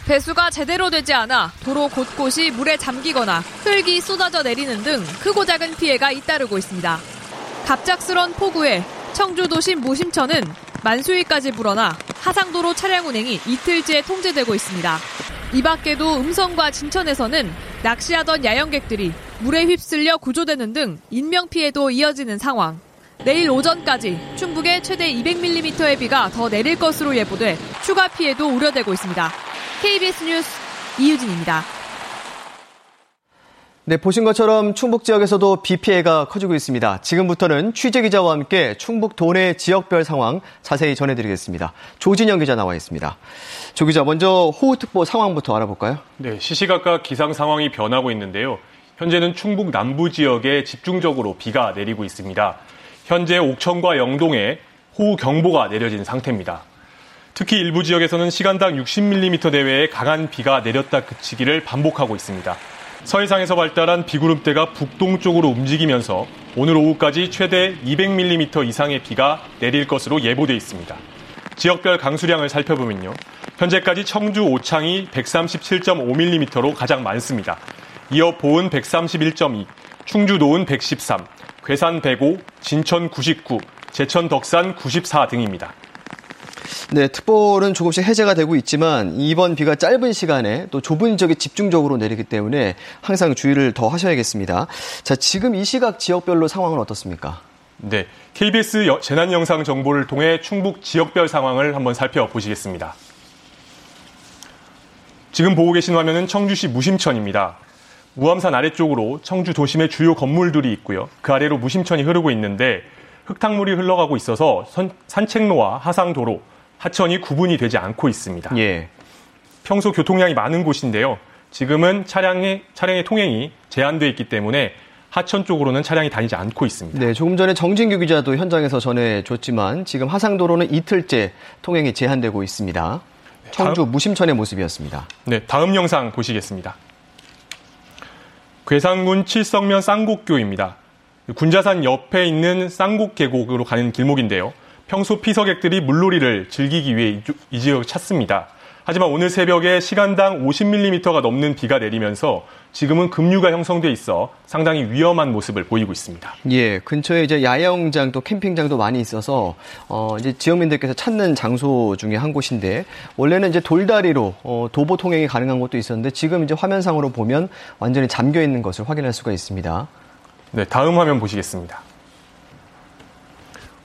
배수가 제대로 되지 않아 도로 곳곳이 물에 잠기거나 흙이 쏟아져 내리는 등 크고 작은 피해가 잇따르고 있습니다. 갑작스런 폭우에 청주 도심 무심천은 만수위까지 불어나 하상도로 차량 운행이 이틀째 통제되고 있습니다. 이 밖에도 음성과 진천에서는 낚시하던 야영객들이 물에 휩쓸려 구조되는 등 인명피해도 이어지는 상황. 내일 오전까지 충북에 최대 200mm의 비가 더 내릴 것으로 예보돼 추가 피해도 우려되고 있습니다. KBS 뉴스 이유진입니다. 네, 보신 것처럼 충북 지역에서도 비 피해가 커지고 있습니다. 지금부터는 취재 기자와 함께 충북 도내 지역별 상황 자세히 전해드리겠습니다. 조진영 기자 나와 있습니다. 조 기자, 먼저 호우특보 상황부터 알아볼까요? 네, 시시각각 기상 상황이 변하고 있는데요. 현재는 충북 남부 지역에 집중적으로 비가 내리고 있습니다. 현재 옥천과 영동에 호우 경보가 내려진 상태입니다. 특히 일부 지역에서는 시간당 60mm 내외의 강한 비가 내렸다 그치기를 반복하고 있습니다. 서해상에서 발달한 비구름대가 북동쪽으로 움직이면서 오늘 오후까지 최대 200mm 이상의 비가 내릴 것으로 예보돼 있습니다. 지역별 강수량을 살펴보면요. 현재까지 청주 오창이 137.5mm로 가장 많습니다. 이어 보은 131.2, 충주 노은 113, 괴산 105, 진천 99, 제천 덕산 94 등입니다. 네, 특보는 조금씩 해제가 되고 있지만 이번 비가 짧은 시간에 또 좁은 지역에 집중적으로 내리기 때문에 항상 주의를 더 하셔야겠습니다. 자, 지금 이 시각 지역별로 상황은 어떻습니까? 네, KBS 재난 영상 정보를 통해 충북 지역별 상황을 한번 살펴보시겠습니다. 지금 보고 계신 화면은 청주시 무심천입니다. 무암산 아래쪽으로 청주 도심의 주요 건물들이 있고요. 그 아래로 무심천이 흐르고 있는데 흙탕물이 흘러가고 있어서 산책로와 하상도로, 하천이 구분이 되지 않고 있습니다. 예. 평소 교통량이 많은 곳인데요. 지금은 차량의 차량의 통행이 제한돼 있기 때문에 하천 쪽으로는 차량이 다니지 않고 있습니다. 네, 조금 전에 정진규 기자도 현장에서 전해줬지만 지금 하상도로는 이틀째 통행이 제한되고 있습니다. 청주 다음, 무심천의 모습이었습니다. 네, 다음 영상 보시겠습니다. 괴산군 칠성면 쌍곡교입니다. 군자산 옆에 있는 쌍곡 계곡으로 가는 길목인데요. 평소 피서객들이 물놀이를 즐기기 위해 이 지역을 찾습니다. 하지만 오늘 새벽에 시간당 50mm가 넘는 비가 내리면서 지금은 급류가 형성돼 있어 상당히 위험한 모습을 보이고 있습니다. 예, 근처에 이제 야영장 또 캠핑장도 많이 있어서 어 이제 지역민들께서 찾는 장소 중에 한 곳인데 원래는 이제 돌다리로 어 도보 통행이 가능한 곳도 있었는데 지금 이제 화면상으로 보면 완전히 잠겨 있는 것을 확인할 수가 있습니다. 네, 다음 화면 보시겠습니다.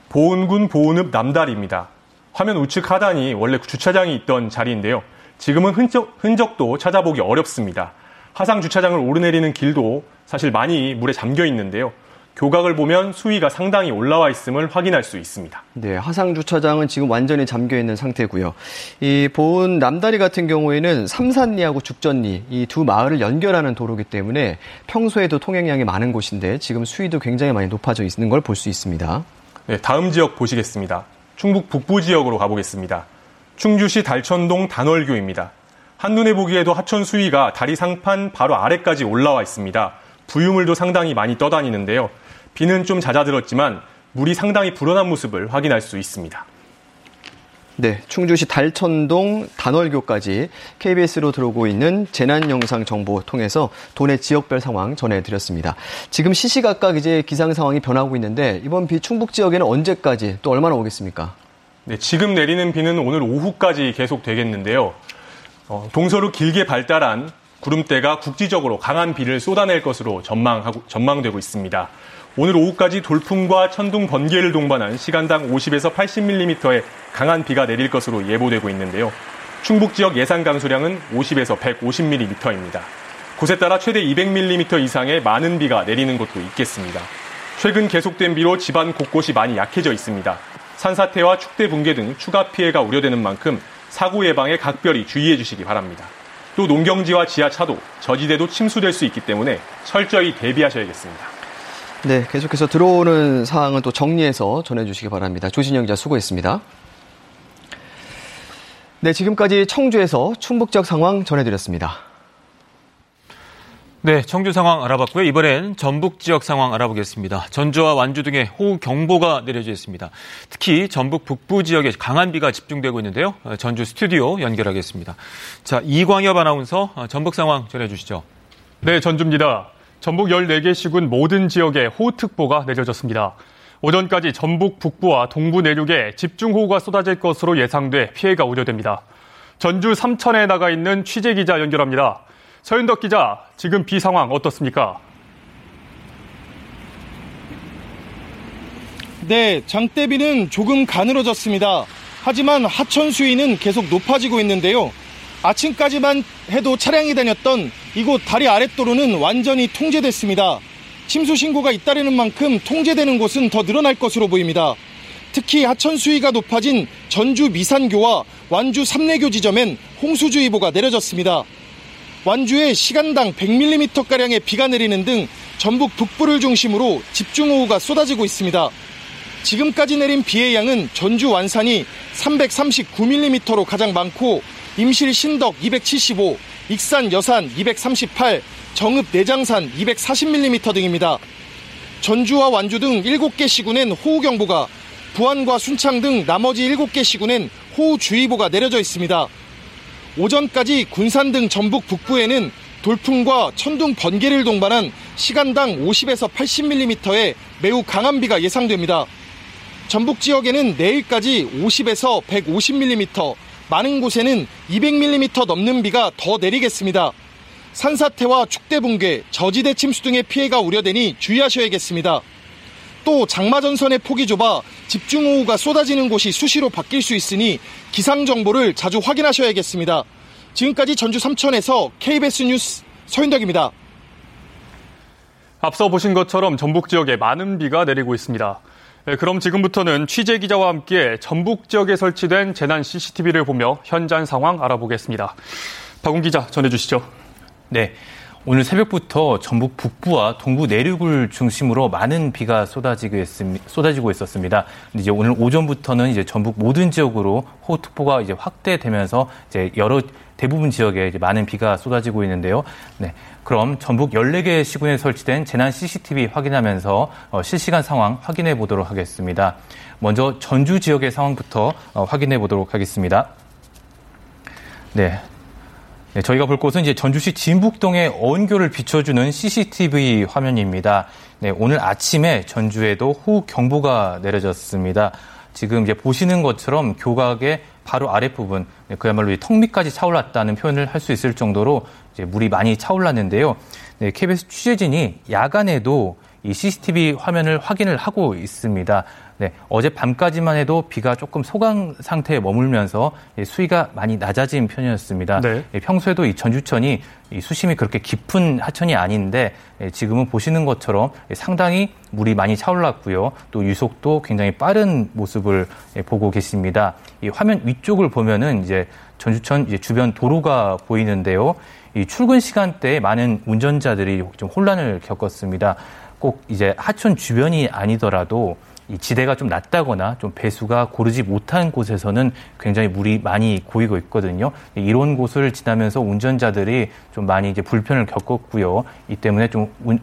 보은군 보은읍 남다리입니다. 화면 우측 하단이 원래 주차장이 있던 자리인데요. 지금은 흔적, 흔적도 찾아보기 어렵습니다. 하상 주차장을 오르내리는 길도 사실 많이 물에 잠겨 있는데요. 교각을 보면 수위가 상당히 올라와 있음을 확인할 수 있습니다. 네, 하상 주차장은 지금 완전히 잠겨 있는 상태고요. 이 보은 남다리 같은 경우에는 삼산리하고 죽전리 이 두 마을을 연결하는 도로기 때문에 평소에도 통행량이 많은 곳인데 지금 수위도 굉장히 많이 높아져 있는 걸 볼 수 있습니다. 네, 다음 지역 보시겠습니다. 충북 북부 지역으로 가보겠습니다. 충주시 달천동 단월교입니다. 한눈에 보기에도 하천 수위가 다리 상판 바로 아래까지 올라와 있습니다. 부유물도 상당히 많이 떠다니는데요. 비는 좀 잦아들었지만 물이 상당히 불어난 모습을 확인할 수 있습니다. 네, 충주시 달천동 단월교까지 KBS로 들어오고 있는 재난 영상 정보 통해서 도내 지역별 상황 전해드렸습니다. 지금 시시각각 이제 기상 상황이 변하고 있는데 이번 비 충북 지역에는 언제까지 또 얼마나 오겠습니까? 네, 지금 내리는 비는 오늘 오후까지 계속 되겠는데요. 어, 동서로 길게 발달한 구름대가 국지적으로 강한 비를 쏟아낼 것으로 전망하고, 전망되고 있습니다. 오늘 오후까지 돌풍과 천둥 번개를 동반한 시간당 50에서 80mm의 강한 비가 내릴 것으로 예보되고 있는데요. 충북 지역 예상 강수량은 50에서 150mm입니다. 곳에 따라 최대 200mm 이상의 많은 비가 내리는 곳도 있겠습니다. 최근 계속된 비로 집안 곳곳이 많이 약해져 있습니다. 산사태와 축대 붕괴 등 추가 피해가 우려되는 만큼 사고 예방에 각별히 주의해 주시기 바랍니다. 또 농경지와 지하차도, 저지대도 침수될 수 있기 때문에 철저히 대비하셔야겠습니다. 네, 계속해서 들어오는 사항은 또 정리해서 전해주시기 바랍니다. 조진영 기자 수고했습니다. 네, 지금까지 청주에서 충북 지역 상황 전해드렸습니다. 네, 청주 상황 알아봤고요. 이번엔 전북 지역 상황 알아보겠습니다. 전주와 완주 등의 호우 경보가 내려져 있습니다. 특히 전북 북부 지역에 강한 비가 집중되고 있는데요. 전주 스튜디오 연결하겠습니다. 자, 이광엽 아나운서 전북 상황 전해 주시죠. 네, 전주입니다. 전북 14개 시군 모든 지역에 호우특보가 내려졌습니다. 오전까지 전북 북부와 동부 내륙에 집중호우가 쏟아질 것으로 예상돼 피해가 우려됩니다. 전주 삼천에 나가 있는 취재기자 연결합니다. 서윤덕 기자, 지금 비 상황 어떻습니까? 네, 장대비는 조금 가늘어졌습니다. 하지만 하천 수위는 계속 높아지고 있는데요. 아침까지만 해도 차량이 다녔던 이곳 다리 아랫도로는 완전히 통제됐습니다. 침수 신고가 잇따르는 만큼 통제되는 곳은 더 늘어날 것으로 보입니다. 특히 하천 수위가 높아진 전주 미산교와 완주 삼내교 지점엔 홍수주의보가 내려졌습니다. 완주에 시간당 100mm가량의 비가 내리는 등 전북 북부를 중심으로 집중호우가 쏟아지고 있습니다. 지금까지 내린 비의 양은 전주 완산이 339mm로 가장 많고 임실 신덕 275, 익산 여산 238, 정읍 내장산 240mm 등입니다. 전주와 완주 등 7개 시군엔 호우경보가, 부안과 순창 등 나머지 7개 시군엔 호우주의보가 내려져 있습니다. 오전까지 군산 등 전북 북부에는 돌풍과 천둥 번개를 동반한 시간당 50에서 80mm의 매우 강한 비가 예상됩니다. 전북 지역에는 내일까지 50에서 150mm, 많은 곳에는 200mm 넘는 비가 더 내리겠습니다. 산사태와 축대 붕괴, 저지대 침수 등의 피해가 우려되니 주의하셔야겠습니다. 또 장마전선의 폭이 좁아 집중호우가 쏟아지는 곳이 수시로 바뀔 수 있으니 기상 정보를 자주 확인하셔야겠습니다. 지금까지 전주 삼천에서 KBS 뉴스 서윤덕입니다. 앞서 보신 것처럼 전북 지역에 많은 비가 내리고 있습니다. 네, 그럼 지금부터는 취재 기자와 함께 전북 지역에 설치된 재난 CCTV를 보며 현장 상황 알아보겠습니다. 박ун 기자 전해주시죠. 네. 오늘 새벽부터 전북 북부와 동부 내륙을 중심으로 많은 비가 쏟아지고. 쏟아지고 있 었습니다. 이제 오늘 오전부터는 이제 전북 모든 지역으로 호우특보가 이제 확대되면서 이제 여러 대부분 지역에 이제 많은 비가 쏟아지고 있는데요. 네. 그럼 전북 14개 시군에 설치된 재난 CCTV 확인하면서 어, 실시간 상황 확인해 보도록 하겠습니다. 먼저 전주 지역의 상황부터 어, 확인해 보도록 하겠습니다. 네, 네, 저희가 볼 곳은 이제 전주시 진북동의 어교를 비춰주는 CCTV 화면입니다. 네, 오늘 아침에 전주에도 호우 경보가 내려졌습니다. 지금 이제 보시는 것처럼 교각의 바로 아랫부분, 네, 그야말로 턱 밑까지 차올랐다는 표현을 할 수 있을 정도로 물이 많이 차올랐는데요. 네, KBS 취재진이 야간에도 이 CCTV 화면을 확인을 하고 있습니다. 네, 어제 밤까지만 해도 비가 조금 소강 상태에 머물면서 수위가 많이 낮아진 편이었습니다. 네. 평소에도 이 전주천이 수심이 그렇게 깊은 하천이 아닌데 지금은 보시는 것처럼 상당히 물이 많이 차올랐고요. 또 유속도 굉장히 빠른 모습을 보고 계십니다. 이 화면 위쪽을 보면은 이제 전주천 이제 주변 도로가 보이는데요. 이 출근 시간대에 많은 운전자들이 좀 혼란을 겪었습니다. 꼭 이제 하천 주변이 아니더라도 이 지대가 좀 낮다거나 좀 배수가 고르지 못한 곳에서는 굉장히 물이 많이 고이고 있거든요. 이런 곳을 지나면서 운전자들이 좀 많이 이제 불편을 겪었고요. 이 때문에 좀 운,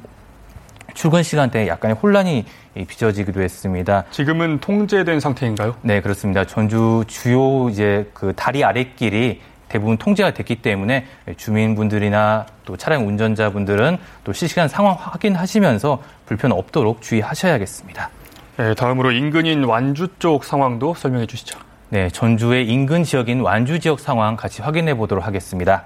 출근 시간대에 약간의 혼란이 빚어지기도 했습니다. 지금은 통제된 상태인가요? 네, 그렇습니다. 전주 주요 이제 그 다리 아랫길이 대부분 통제가 됐기 때문에 주민분들이나 또 차량 운전자분들은 또 실시간 상황 확인하시면서 불편 없도록 주의하셔야겠습니다. 네, 다음으로 인근인 완주 쪽 상황도 설명해 주시죠. 네, 전주의 인근 지역인 완주 지역 상황 같이 확인해 보도록 하겠습니다.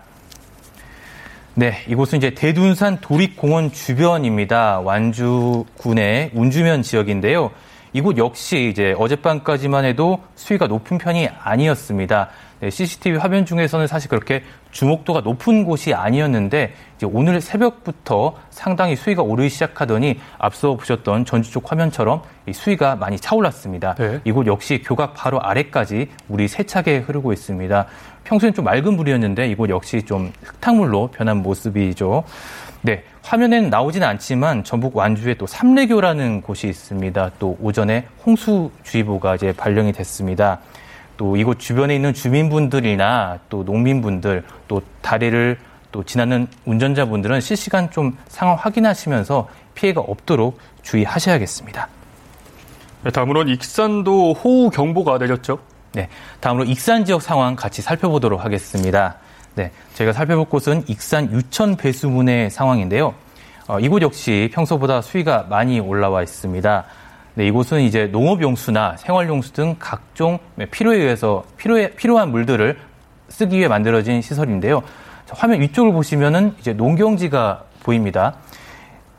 네, 이곳은 이제 대둔산 도립공원 주변입니다. 완주군의 운주면 지역인데요. 이곳 역시 이제 어젯밤까지만 해도 수위가 높은 편이 아니었습니다. 네, CCTV 화면 중에서는 사실 그렇게 주목도가 높은 곳이 아니었는데 오늘 새벽부터 상당히 수위가 오르기 시작하더니 앞서 보셨던 전주 쪽 화면처럼 수위가 많이 차올랐습니다. 네. 이곳 역시 교각 바로 아래까지 물이 세차게 흐르고 있습니다. 평소엔 좀 맑은 물이었는데 이곳 역시 좀 흙탕물로 변한 모습이죠. 네, 화면에는 나오지는 않지만 전북 완주에 또 삼례교라는 곳이 있습니다. 또 오전에 홍수주의보가 이제 발령이 됐습니다. 또 이곳 주변에 있는 주민분들이나 또 농민분들 또 다리를 또 지나는 운전자분들은 실시간 좀 상황 확인하시면서 피해가 없도록 주의하셔야겠습니다. 네, 다음으로는 익산도 호우 경보가 내렸죠. 네, 다음으로 익산 지역 상황 같이 살펴보도록 하겠습니다. 네, 저희가 살펴볼 곳은 익산 유천 배수문의 상황인데요. 어, 이곳 역시 평소보다 수위가 많이 올라와 있습니다. 네, 이곳은 이제 농업용수나 생활용수 등 각종 필요에 의해서 필요해, 필요한 물들을 쓰기 위해 만들어진 시설인데요. 화면 위쪽을 보시면은 이제 농경지가 보입니다.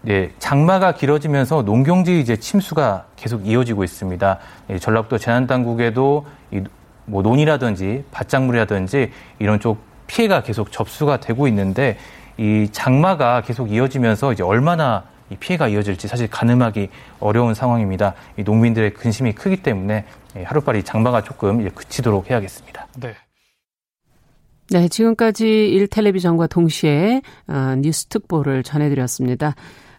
네, 장마가 길어지면서 농경지 이제 침수가 계속 이어지고 있습니다. 예, 전라북도 재난당국에도 이, 뭐 논이라든지 밭작물이라든지 이런 쪽 피해가 계속 접수가 되고 있는데 이 장마가 계속 이어지면서 이제 얼마나 이 피해가 이어질지 사실 가늠하기 어려운 상황입니다. 이 농민들의 근심이 크기 때문에 예, 하루빨리 장마가 조금 그치도록 해야겠습니다. 네. 네, 지금까지 1텔레비전과 동시에 어, 뉴스 특보를 전해드렸습니다.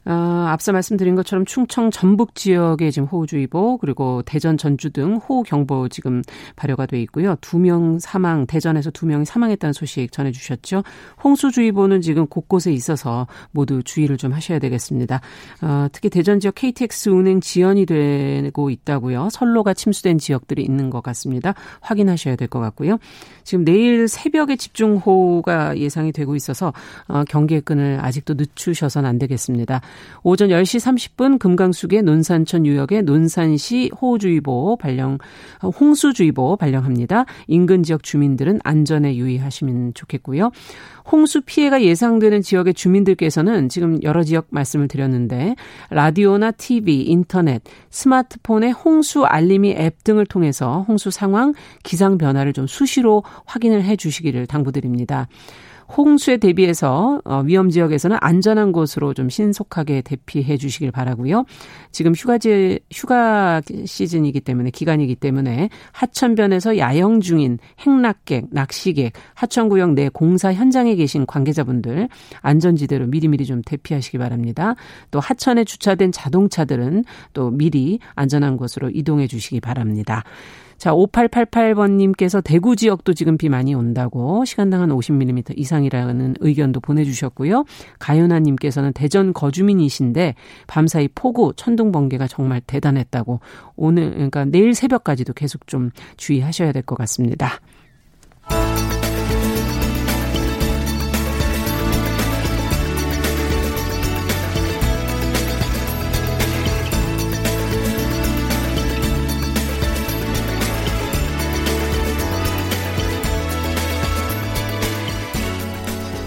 어, 앞서 말씀드린 것처럼 충청 전북 지역에 지금 호우주의보 그리고 대전 전주 등 호우경보 지금 발효가 돼 있고요. 두 명 사망 대전에서 두 명이 사망했다는 소식 전해주셨죠. 홍수주의보는 지금 곳곳에 있어서 모두 주의를 좀 하셔야 되겠습니다. 어, 특히 대전 지역 KTX 운행 지연이 되고 있다고요. 선로가 침수된 지역들이 있는 것 같습니다. 확인하셔야 될 것 같고요. 지금 내일 새벽에 집중호우가 예상이 되고 있어서 어, 경계의 끈을 아직도 늦추셔서는 안 되겠습니다. 오전 10시 30분 금강수계 논산천 유역에 논산시 호우주의보 발령, 홍수주의보 발령합니다. 인근 지역 주민들은 안전에 유의하시면 좋겠고요. 홍수 피해가 예상되는 지역의 주민들께서는 지금 여러 지역 말씀을 드렸는데 라디오나 TV, 인터넷, 스마트폰의 홍수 알림이 앱 등을 통해서 홍수 상황, 기상 변화를 좀 수시로 확인을 해 주시기를 당부드립니다. 홍수에 대비해서 어, 위험 지역에서는 안전한 곳으로 좀 신속하게 대피해 주시길 바라고요. 지금 휴가지 휴가 시즌이기 때문에 기간이기 때문에 하천변에서 야영 중인 행락객, 낚시객, 하천구역 내 공사 현장에 계신 관계자분들 안전지대로 미리미리 좀 대피하시기 바랍니다. 또 하천에 주차된 자동차들은 또 미리 안전한 곳으로 이동해 주시기 바랍니다. 자, 5888번님께서 대구 지역도 지금 비 많이 온다고 시간당 한 50mm 이상이라는 의견도 보내주셨고요. 가연아님께서는 대전 거주민이신데 밤사이 폭우, 천둥 번개가 정말 대단했다고 오늘, 그러니까 내일 새벽까지도 계속 좀 주의하셔야 될 것 같습니다.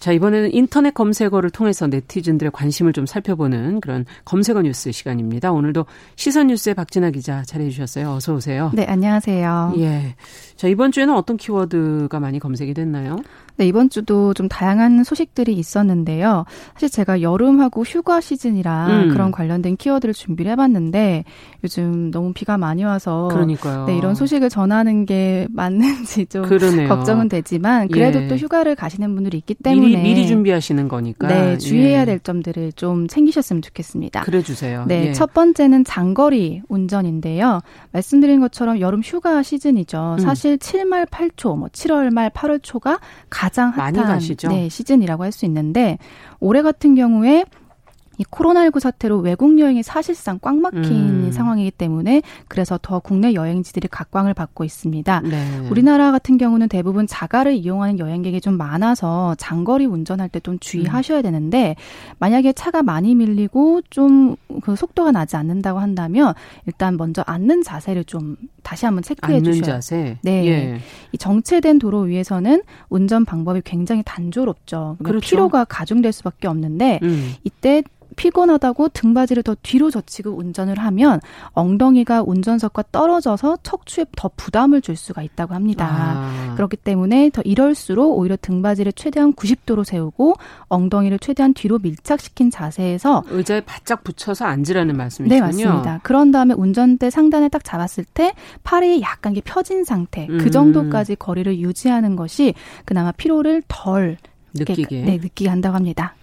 자, 이번에는 인터넷 검색어를 통해서 네티즌들의 관심을 좀 살펴보는 그런 검색어 뉴스 시간입니다. 오늘도 시선 뉴스의 박진아 기자 잘해 주셨어요. 어서 오세요. 네, 안녕하세요. 예. 자, 이번 주에는 어떤 키워드가 많이 검색이 됐나요? 네, 이번 주도 좀 다양한 소식들이 있었는데요. 사실 제가 여름하고 휴가 시즌이라 음. 그런 관련된 키워드를 준비를 해봤는데 요즘 너무 비가 많이 와서 그러니까요. 네, 이런 소식을 전하는 게 맞는지 좀 그러네요. 걱정은 되지만 그래도 예. 또 휴가를 가시는 분들이 있기 때문에 미리, 미리 준비하시는 거니까 네, 주의해야 예. 될 점들을 좀 챙기셨으면 좋겠습니다. 그래 주세요. 네, 예. 첫 번째는 장거리 운전인데요. 말씀드린 것처럼 여름 휴가 시즌이죠. 음. 사실 7말 8초, 뭐 7월 말 8월 초가 가장 핫한 네, 시즌이라고 할 수 있는데 올해 같은 경우에 이 코로나19 사태로 외국 여행이 사실상 꽉 막힌 음. 상황이기 때문에 그래서 더 국내 여행지들이 각광을 받고 있습니다. 네. 우리나라 같은 경우는 대부분 자가를 이용하는 여행객이 좀 많아서 장거리 운전할 때 좀 주의하셔야 되는데 만약에 차가 많이 밀리고 좀 그 속도가 나지 않는다고 한다면 일단 먼저 앉는 자세를 좀 다시 한번 체크해 주셔야 자세. 네. 예. 이 정체된 도로 위에서는 운전 방법이 굉장히 단조롭죠. 그러니까 그렇죠. 피로가 가중될 수밖에 없는데 음. 이때 피곤하다고 등받이를 더 뒤로 젖히고 운전을 하면 엉덩이가 운전석과 떨어져서 척추에 더 부담을 줄 수가 있다고 합니다. 아. 그렇기 때문에 더 이럴수록 오히려 등받이를 최대한 90도로 세우고 엉덩이를 최대한 뒤로 밀착시킨 자세에서 의자에 바짝 붙여서 앉으라는 말씀이시군요. 네, 맞습니다. 그런 다음에 운전대 상단을 딱 잡았을 때 팔이 약간 펴진 상태, 그 음. 그 정도까지 거리를 유지하는 것이 그나마 피로를 덜 느끼게 네, 느끼게 한다고 합니다.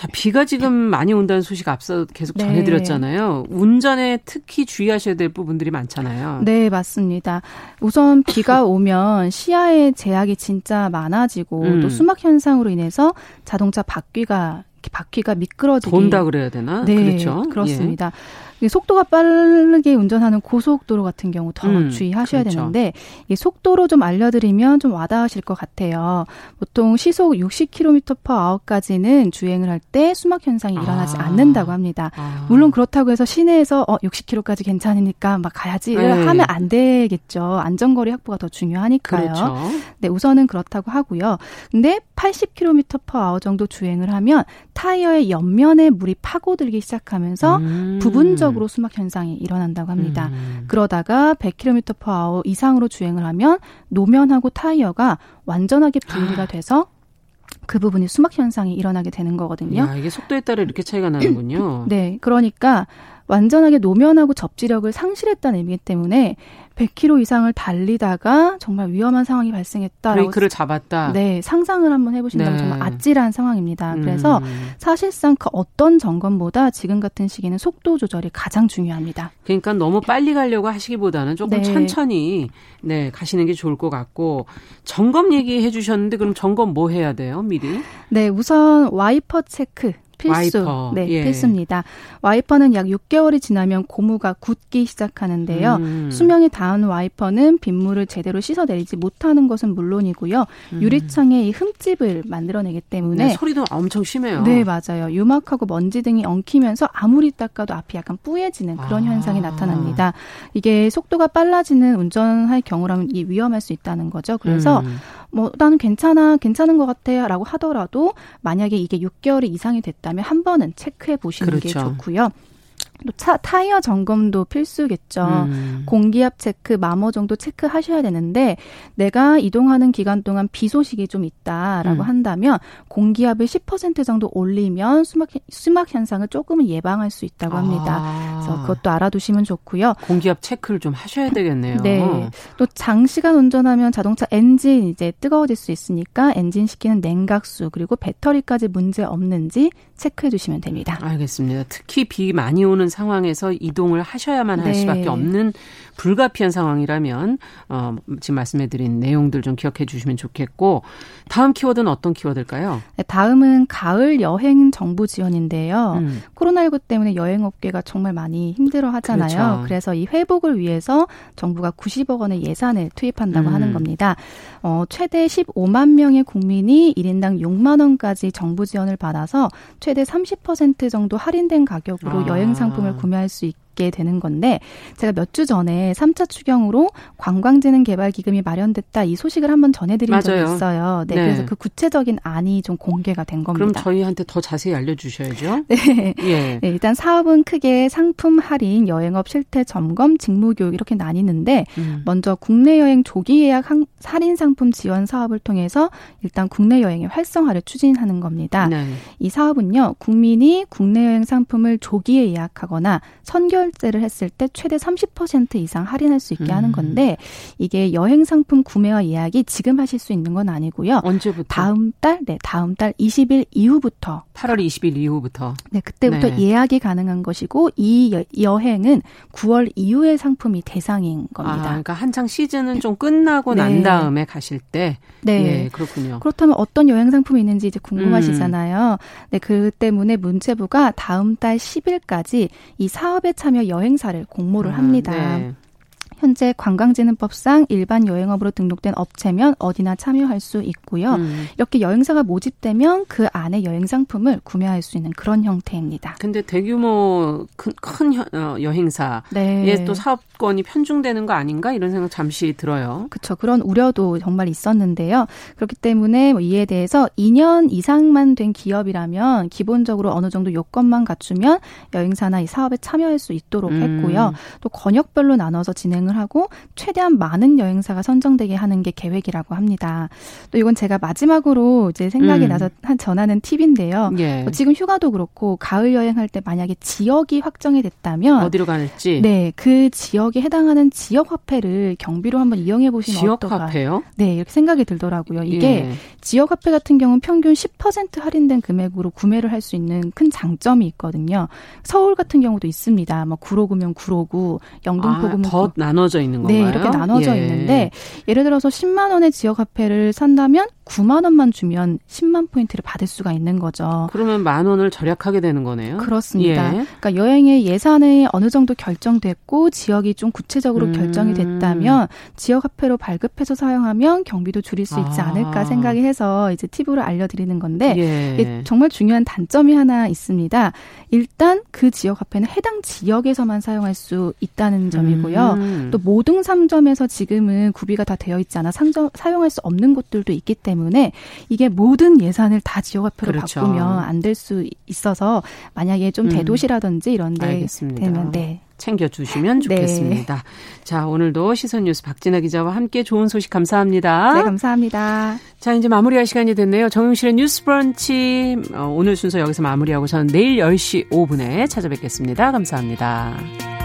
자, 비가 지금 많이 온다는 소식 앞서 계속 네. 전해드렸잖아요. 운전에 특히 주의하셔야 될 부분들이 많잖아요. 네, 맞습니다. 우선 비가 오면 시야의 제약이 진짜 많아지고 음. 또 수막 현상으로 인해서 자동차 바퀴가 바퀴가 미끄러지기 돈다 그래야 되나? 네, 그렇죠. 그렇습니다. 예. 속도가 빠르게 운전하는 고속도로 같은 경우 더 음, 주의하셔야 그렇죠. 되는데 이 속도로 좀 알려드리면 좀 와닿으실 것 같아요. 보통 시속 60km/h까지는 주행을 할 때 수막 현상이 아. 일어나지 않는다고 합니다. 아. 물론 그렇다고 해서 시내에서 어 60km까지 괜찮으니까 막 가야지 네. 하면 안 되겠죠. 안전거리 확보가 더 중요하니까요. 그렇죠. 네, 우선은 그렇다고 하고요. 근데 80km/h 정도 주행을 하면 타이어의 옆면에 물이 파고들기 시작하면서 음. 부분적으로 수막 현상이 일어난다고 합니다. 음. 그러다가 100km/h 이상으로 주행을 하면 노면하고 타이어가 완전하게 분리가 아. 돼서 그 부분이 수막 현상이 일어나게 되는 거거든요. 야, 이게 속도에 따라 이렇게 차이가 나는군요. 네, 그러니까 완전하게 노면하고 접지력을 상실했다는 의미이기 때문에 100km 이상을 달리다가 정말 위험한 상황이 발생했다. 브레이크를 잡았다. 네, 상상을 한번 해보신다면 네. 정말 아찔한 상황입니다. 음. 그래서 사실상 그 어떤 점검보다 지금 같은 시기는 속도 조절이 가장 중요합니다. 그러니까 너무 빨리 가려고 하시기보다는 조금 네. 천천히 네 가시는 게 좋을 것 같고 점검 얘기해 주셨는데 그럼 점검 뭐 해야 돼요 미리? 네, 우선 와이퍼 체크. 필수. 와이퍼. 네, 예. 필수입니다. 와이퍼는 약 6개월이 지나면 고무가 굳기 시작하는데요. 음. 수명이 닿은 와이퍼는 빗물을 제대로 씻어내리지 못하는 것은 물론이고요. 음. 유리창에 이 흠집을 만들어내기 때문에 네, 소리도 엄청 심해요. 네, 맞아요. 유막하고 먼지 등이 엉키면서 아무리 닦아도 앞이 약간 뿌얘지는 그런 아. 현상이 나타납니다. 이게 속도가 빨라지는 운전할 경우라면 이 위험할 수 있다는 거죠. 그래서 음. 뭐 나는 괜찮아, 괜찮은 것 같아라고 하더라도 만약에 이게 6개월이 이상이 됐다면 한 번은 체크해 보시는 그렇죠. 게 좋고요. 또 차, 타이어 점검도 필수겠죠. 음. 공기압 체크, 마모 정도 체크하셔야 되는데 내가 이동하는 기간 동안 비 소식이 좀 있다라고 음. 한다면 공기압을 10% 정도 올리면 수막 수막 현상을 조금은 예방할 수 있다고 합니다. 아. 그래서 그것도 알아두시면 좋고요. 공기압 체크를 좀 하셔야 되겠네요. 네. 또 장시간 운전하면 자동차 엔진 이제 뜨거워질 수 있으니까 엔진 시키는 냉각수 그리고 배터리까지 문제 없는지 체크해 주시면 됩니다. 알겠습니다. 특히 비 많이 오는 상황에서 이동을 하셔야만 할 네. 수밖에 없는 불가피한 상황이라면 어, 지금 말씀해드린 내용들 좀 기억해 주시면 좋겠고 다음 키워드는 어떤 키워드일까요? 네, 다음은 가을 여행 정부 지원인데요. 음. 코로나19 때문에 여행업계가 정말 많이 힘들어하잖아요. 그렇죠. 그래서 이 회복을 위해서 정부가 90억 원의 예산을 투입한다고 음. 하는 겁니다. 어, 최대 15만 명의 국민이 1인당 6만 원까지 정부 지원을 받아서 최대 30% 정도 할인된 가격으로 아. 여행 상품 을 구매할 수 있게 있게 되는 건데 제가 몇 주 전에 3차 추경으로 관광재능 개발 기금이 마련됐다 이 소식을 한번 전해드린 맞아요. 적이 있어요. 네, 네, 그래서 그 구체적인 안이 좀 공개가 된 겁니다. 그럼 저희한테 더 자세히 알려주셔야죠. 네. 예. 네, 일단 사업은 크게 상품 할인, 여행업 실태 점검, 직무 교육 이렇게 나뉘는데 음. 먼저 국내 여행 조기 예약 할인 상품 지원 사업을 통해서 일단 국내 여행의 활성화를 추진하는 겁니다. 네. 이 사업은요 국민이 국내 여행 상품을 조기에 예약하거나 선결 초결제를 했을 때 최대 30% 이상 할인할 수 있게 음. 하는 건데 이게 여행 상품 구매와 예약이 지금 하실 수 있는 건 아니고요. 언제부터? 다음 달, 네, 다음 달 20일 이후부터 8월 20일 이후부터. 네, 그때부터 네. 예약이 가능한 것이고 이 여, 행은 9월 이후의 상품이 대상인 겁니다. 아, 그러니까 한창 시즌은 좀 끝나고 네. 난 다음에 가실 때. 네, 예, 그렇군요. 그렇다면 어떤 여행 상품이 있는지 이제 궁금하시잖아요. 음. 네, 그 때문에 문체부가 다음 달 10일까지 이 사업에 참여 여행사를 공모를 아, 합니다. 네. 현재 관광진흥법상 일반 여행업으로 등록된 업체면 어디나 참여할 수 있고요. 음. 이렇게 여행사가 모집되면 그 안에 여행 상품을 구매할 수 있는 그런 형태입니다. 근데 대규모 큰, 큰 어, 여행사에 네. 또 사업권이 편중되는 거 아닌가 이런 생각 잠시 들어요. 그렇죠. 그런 우려도 정말 있었는데요. 그렇기 때문에 뭐 이에 대해서 2년 이상만 된 기업이라면 기본적으로 어느 정도 요건만 갖추면 여행사나 이 사업에 참여할 수 있도록 음. 했고요. 또 권역별로 나눠서 진행을 진행을 하고 최대한 많은 여행사가 선정되게 하는 게 계획이라고 합니다. 또 이건 제가 마지막으로 이제 생각이 음. 나서 한 전하는 팁인데요. 예. 뭐 지금 휴가도 그렇고 가을 여행할 때 만약에 지역이 확정이 됐다면 어디로 갈지 네, 그 지역에 해당하는 지역 화폐를 경비로 한번 이용해 보시면 지역 어떨까? 화폐요? 네, 이렇게 생각이 들더라고요. 이게 예. 지역 화폐 같은 경우는 평균 10% 할인된 금액으로 구매를 할 수 있는 큰 장점이 있거든요. 서울 같은 경우도 있습니다. 뭐 구로구면 구로구, 영등포구면 아, 더 나눠 나눠져 있는 건가요? 네, 이렇게 나눠져 예. 있는데 예를 들어서 10만 원의 지역 화폐를 산다면 9만 원만 주면 10만 포인트를 받을 수가 있는 거죠. 그러면 만 원을 절약하게 되는 거네요. 그렇습니다. 예. 그러니까 여행의 예산이 어느 정도 결정됐고 지역이 좀 구체적으로 음. 결정이 됐다면 지역 화폐로 발급해서 사용하면 경비도 줄일 수 있지 아. 않을까 생각이 해서 이제 팁으로 알려드리는 건데 예. 정말 중요한 단점이 하나 있습니다. 일단 그 지역 화폐는 해당 지역에서만 사용할 수 있다는 점이고요. 음. 또 모든 상점에서 지금은 구비가 다 되어 있지 않아 상점, 사용할 수 없는 곳들도 있기 때문에 이게 모든 예산을 다 지역화폐로 그렇죠. 바꾸면 안 될 수 있어서 만약에 좀 음. 대도시라든지 이런 데 되면 네. 챙겨주시면 네. 좋겠습니다. 네. 자, 오늘도 시선뉴스 박진아 기자와 함께 좋은 소식 감사합니다. 네, 감사합니다. 자, 이제 마무리할 시간이 됐네요. 정용실의 뉴스 브런치 어, 오늘 순서 여기서 마무리하고 저는 내일 10시 5분에 찾아뵙겠습니다. 감사합니다.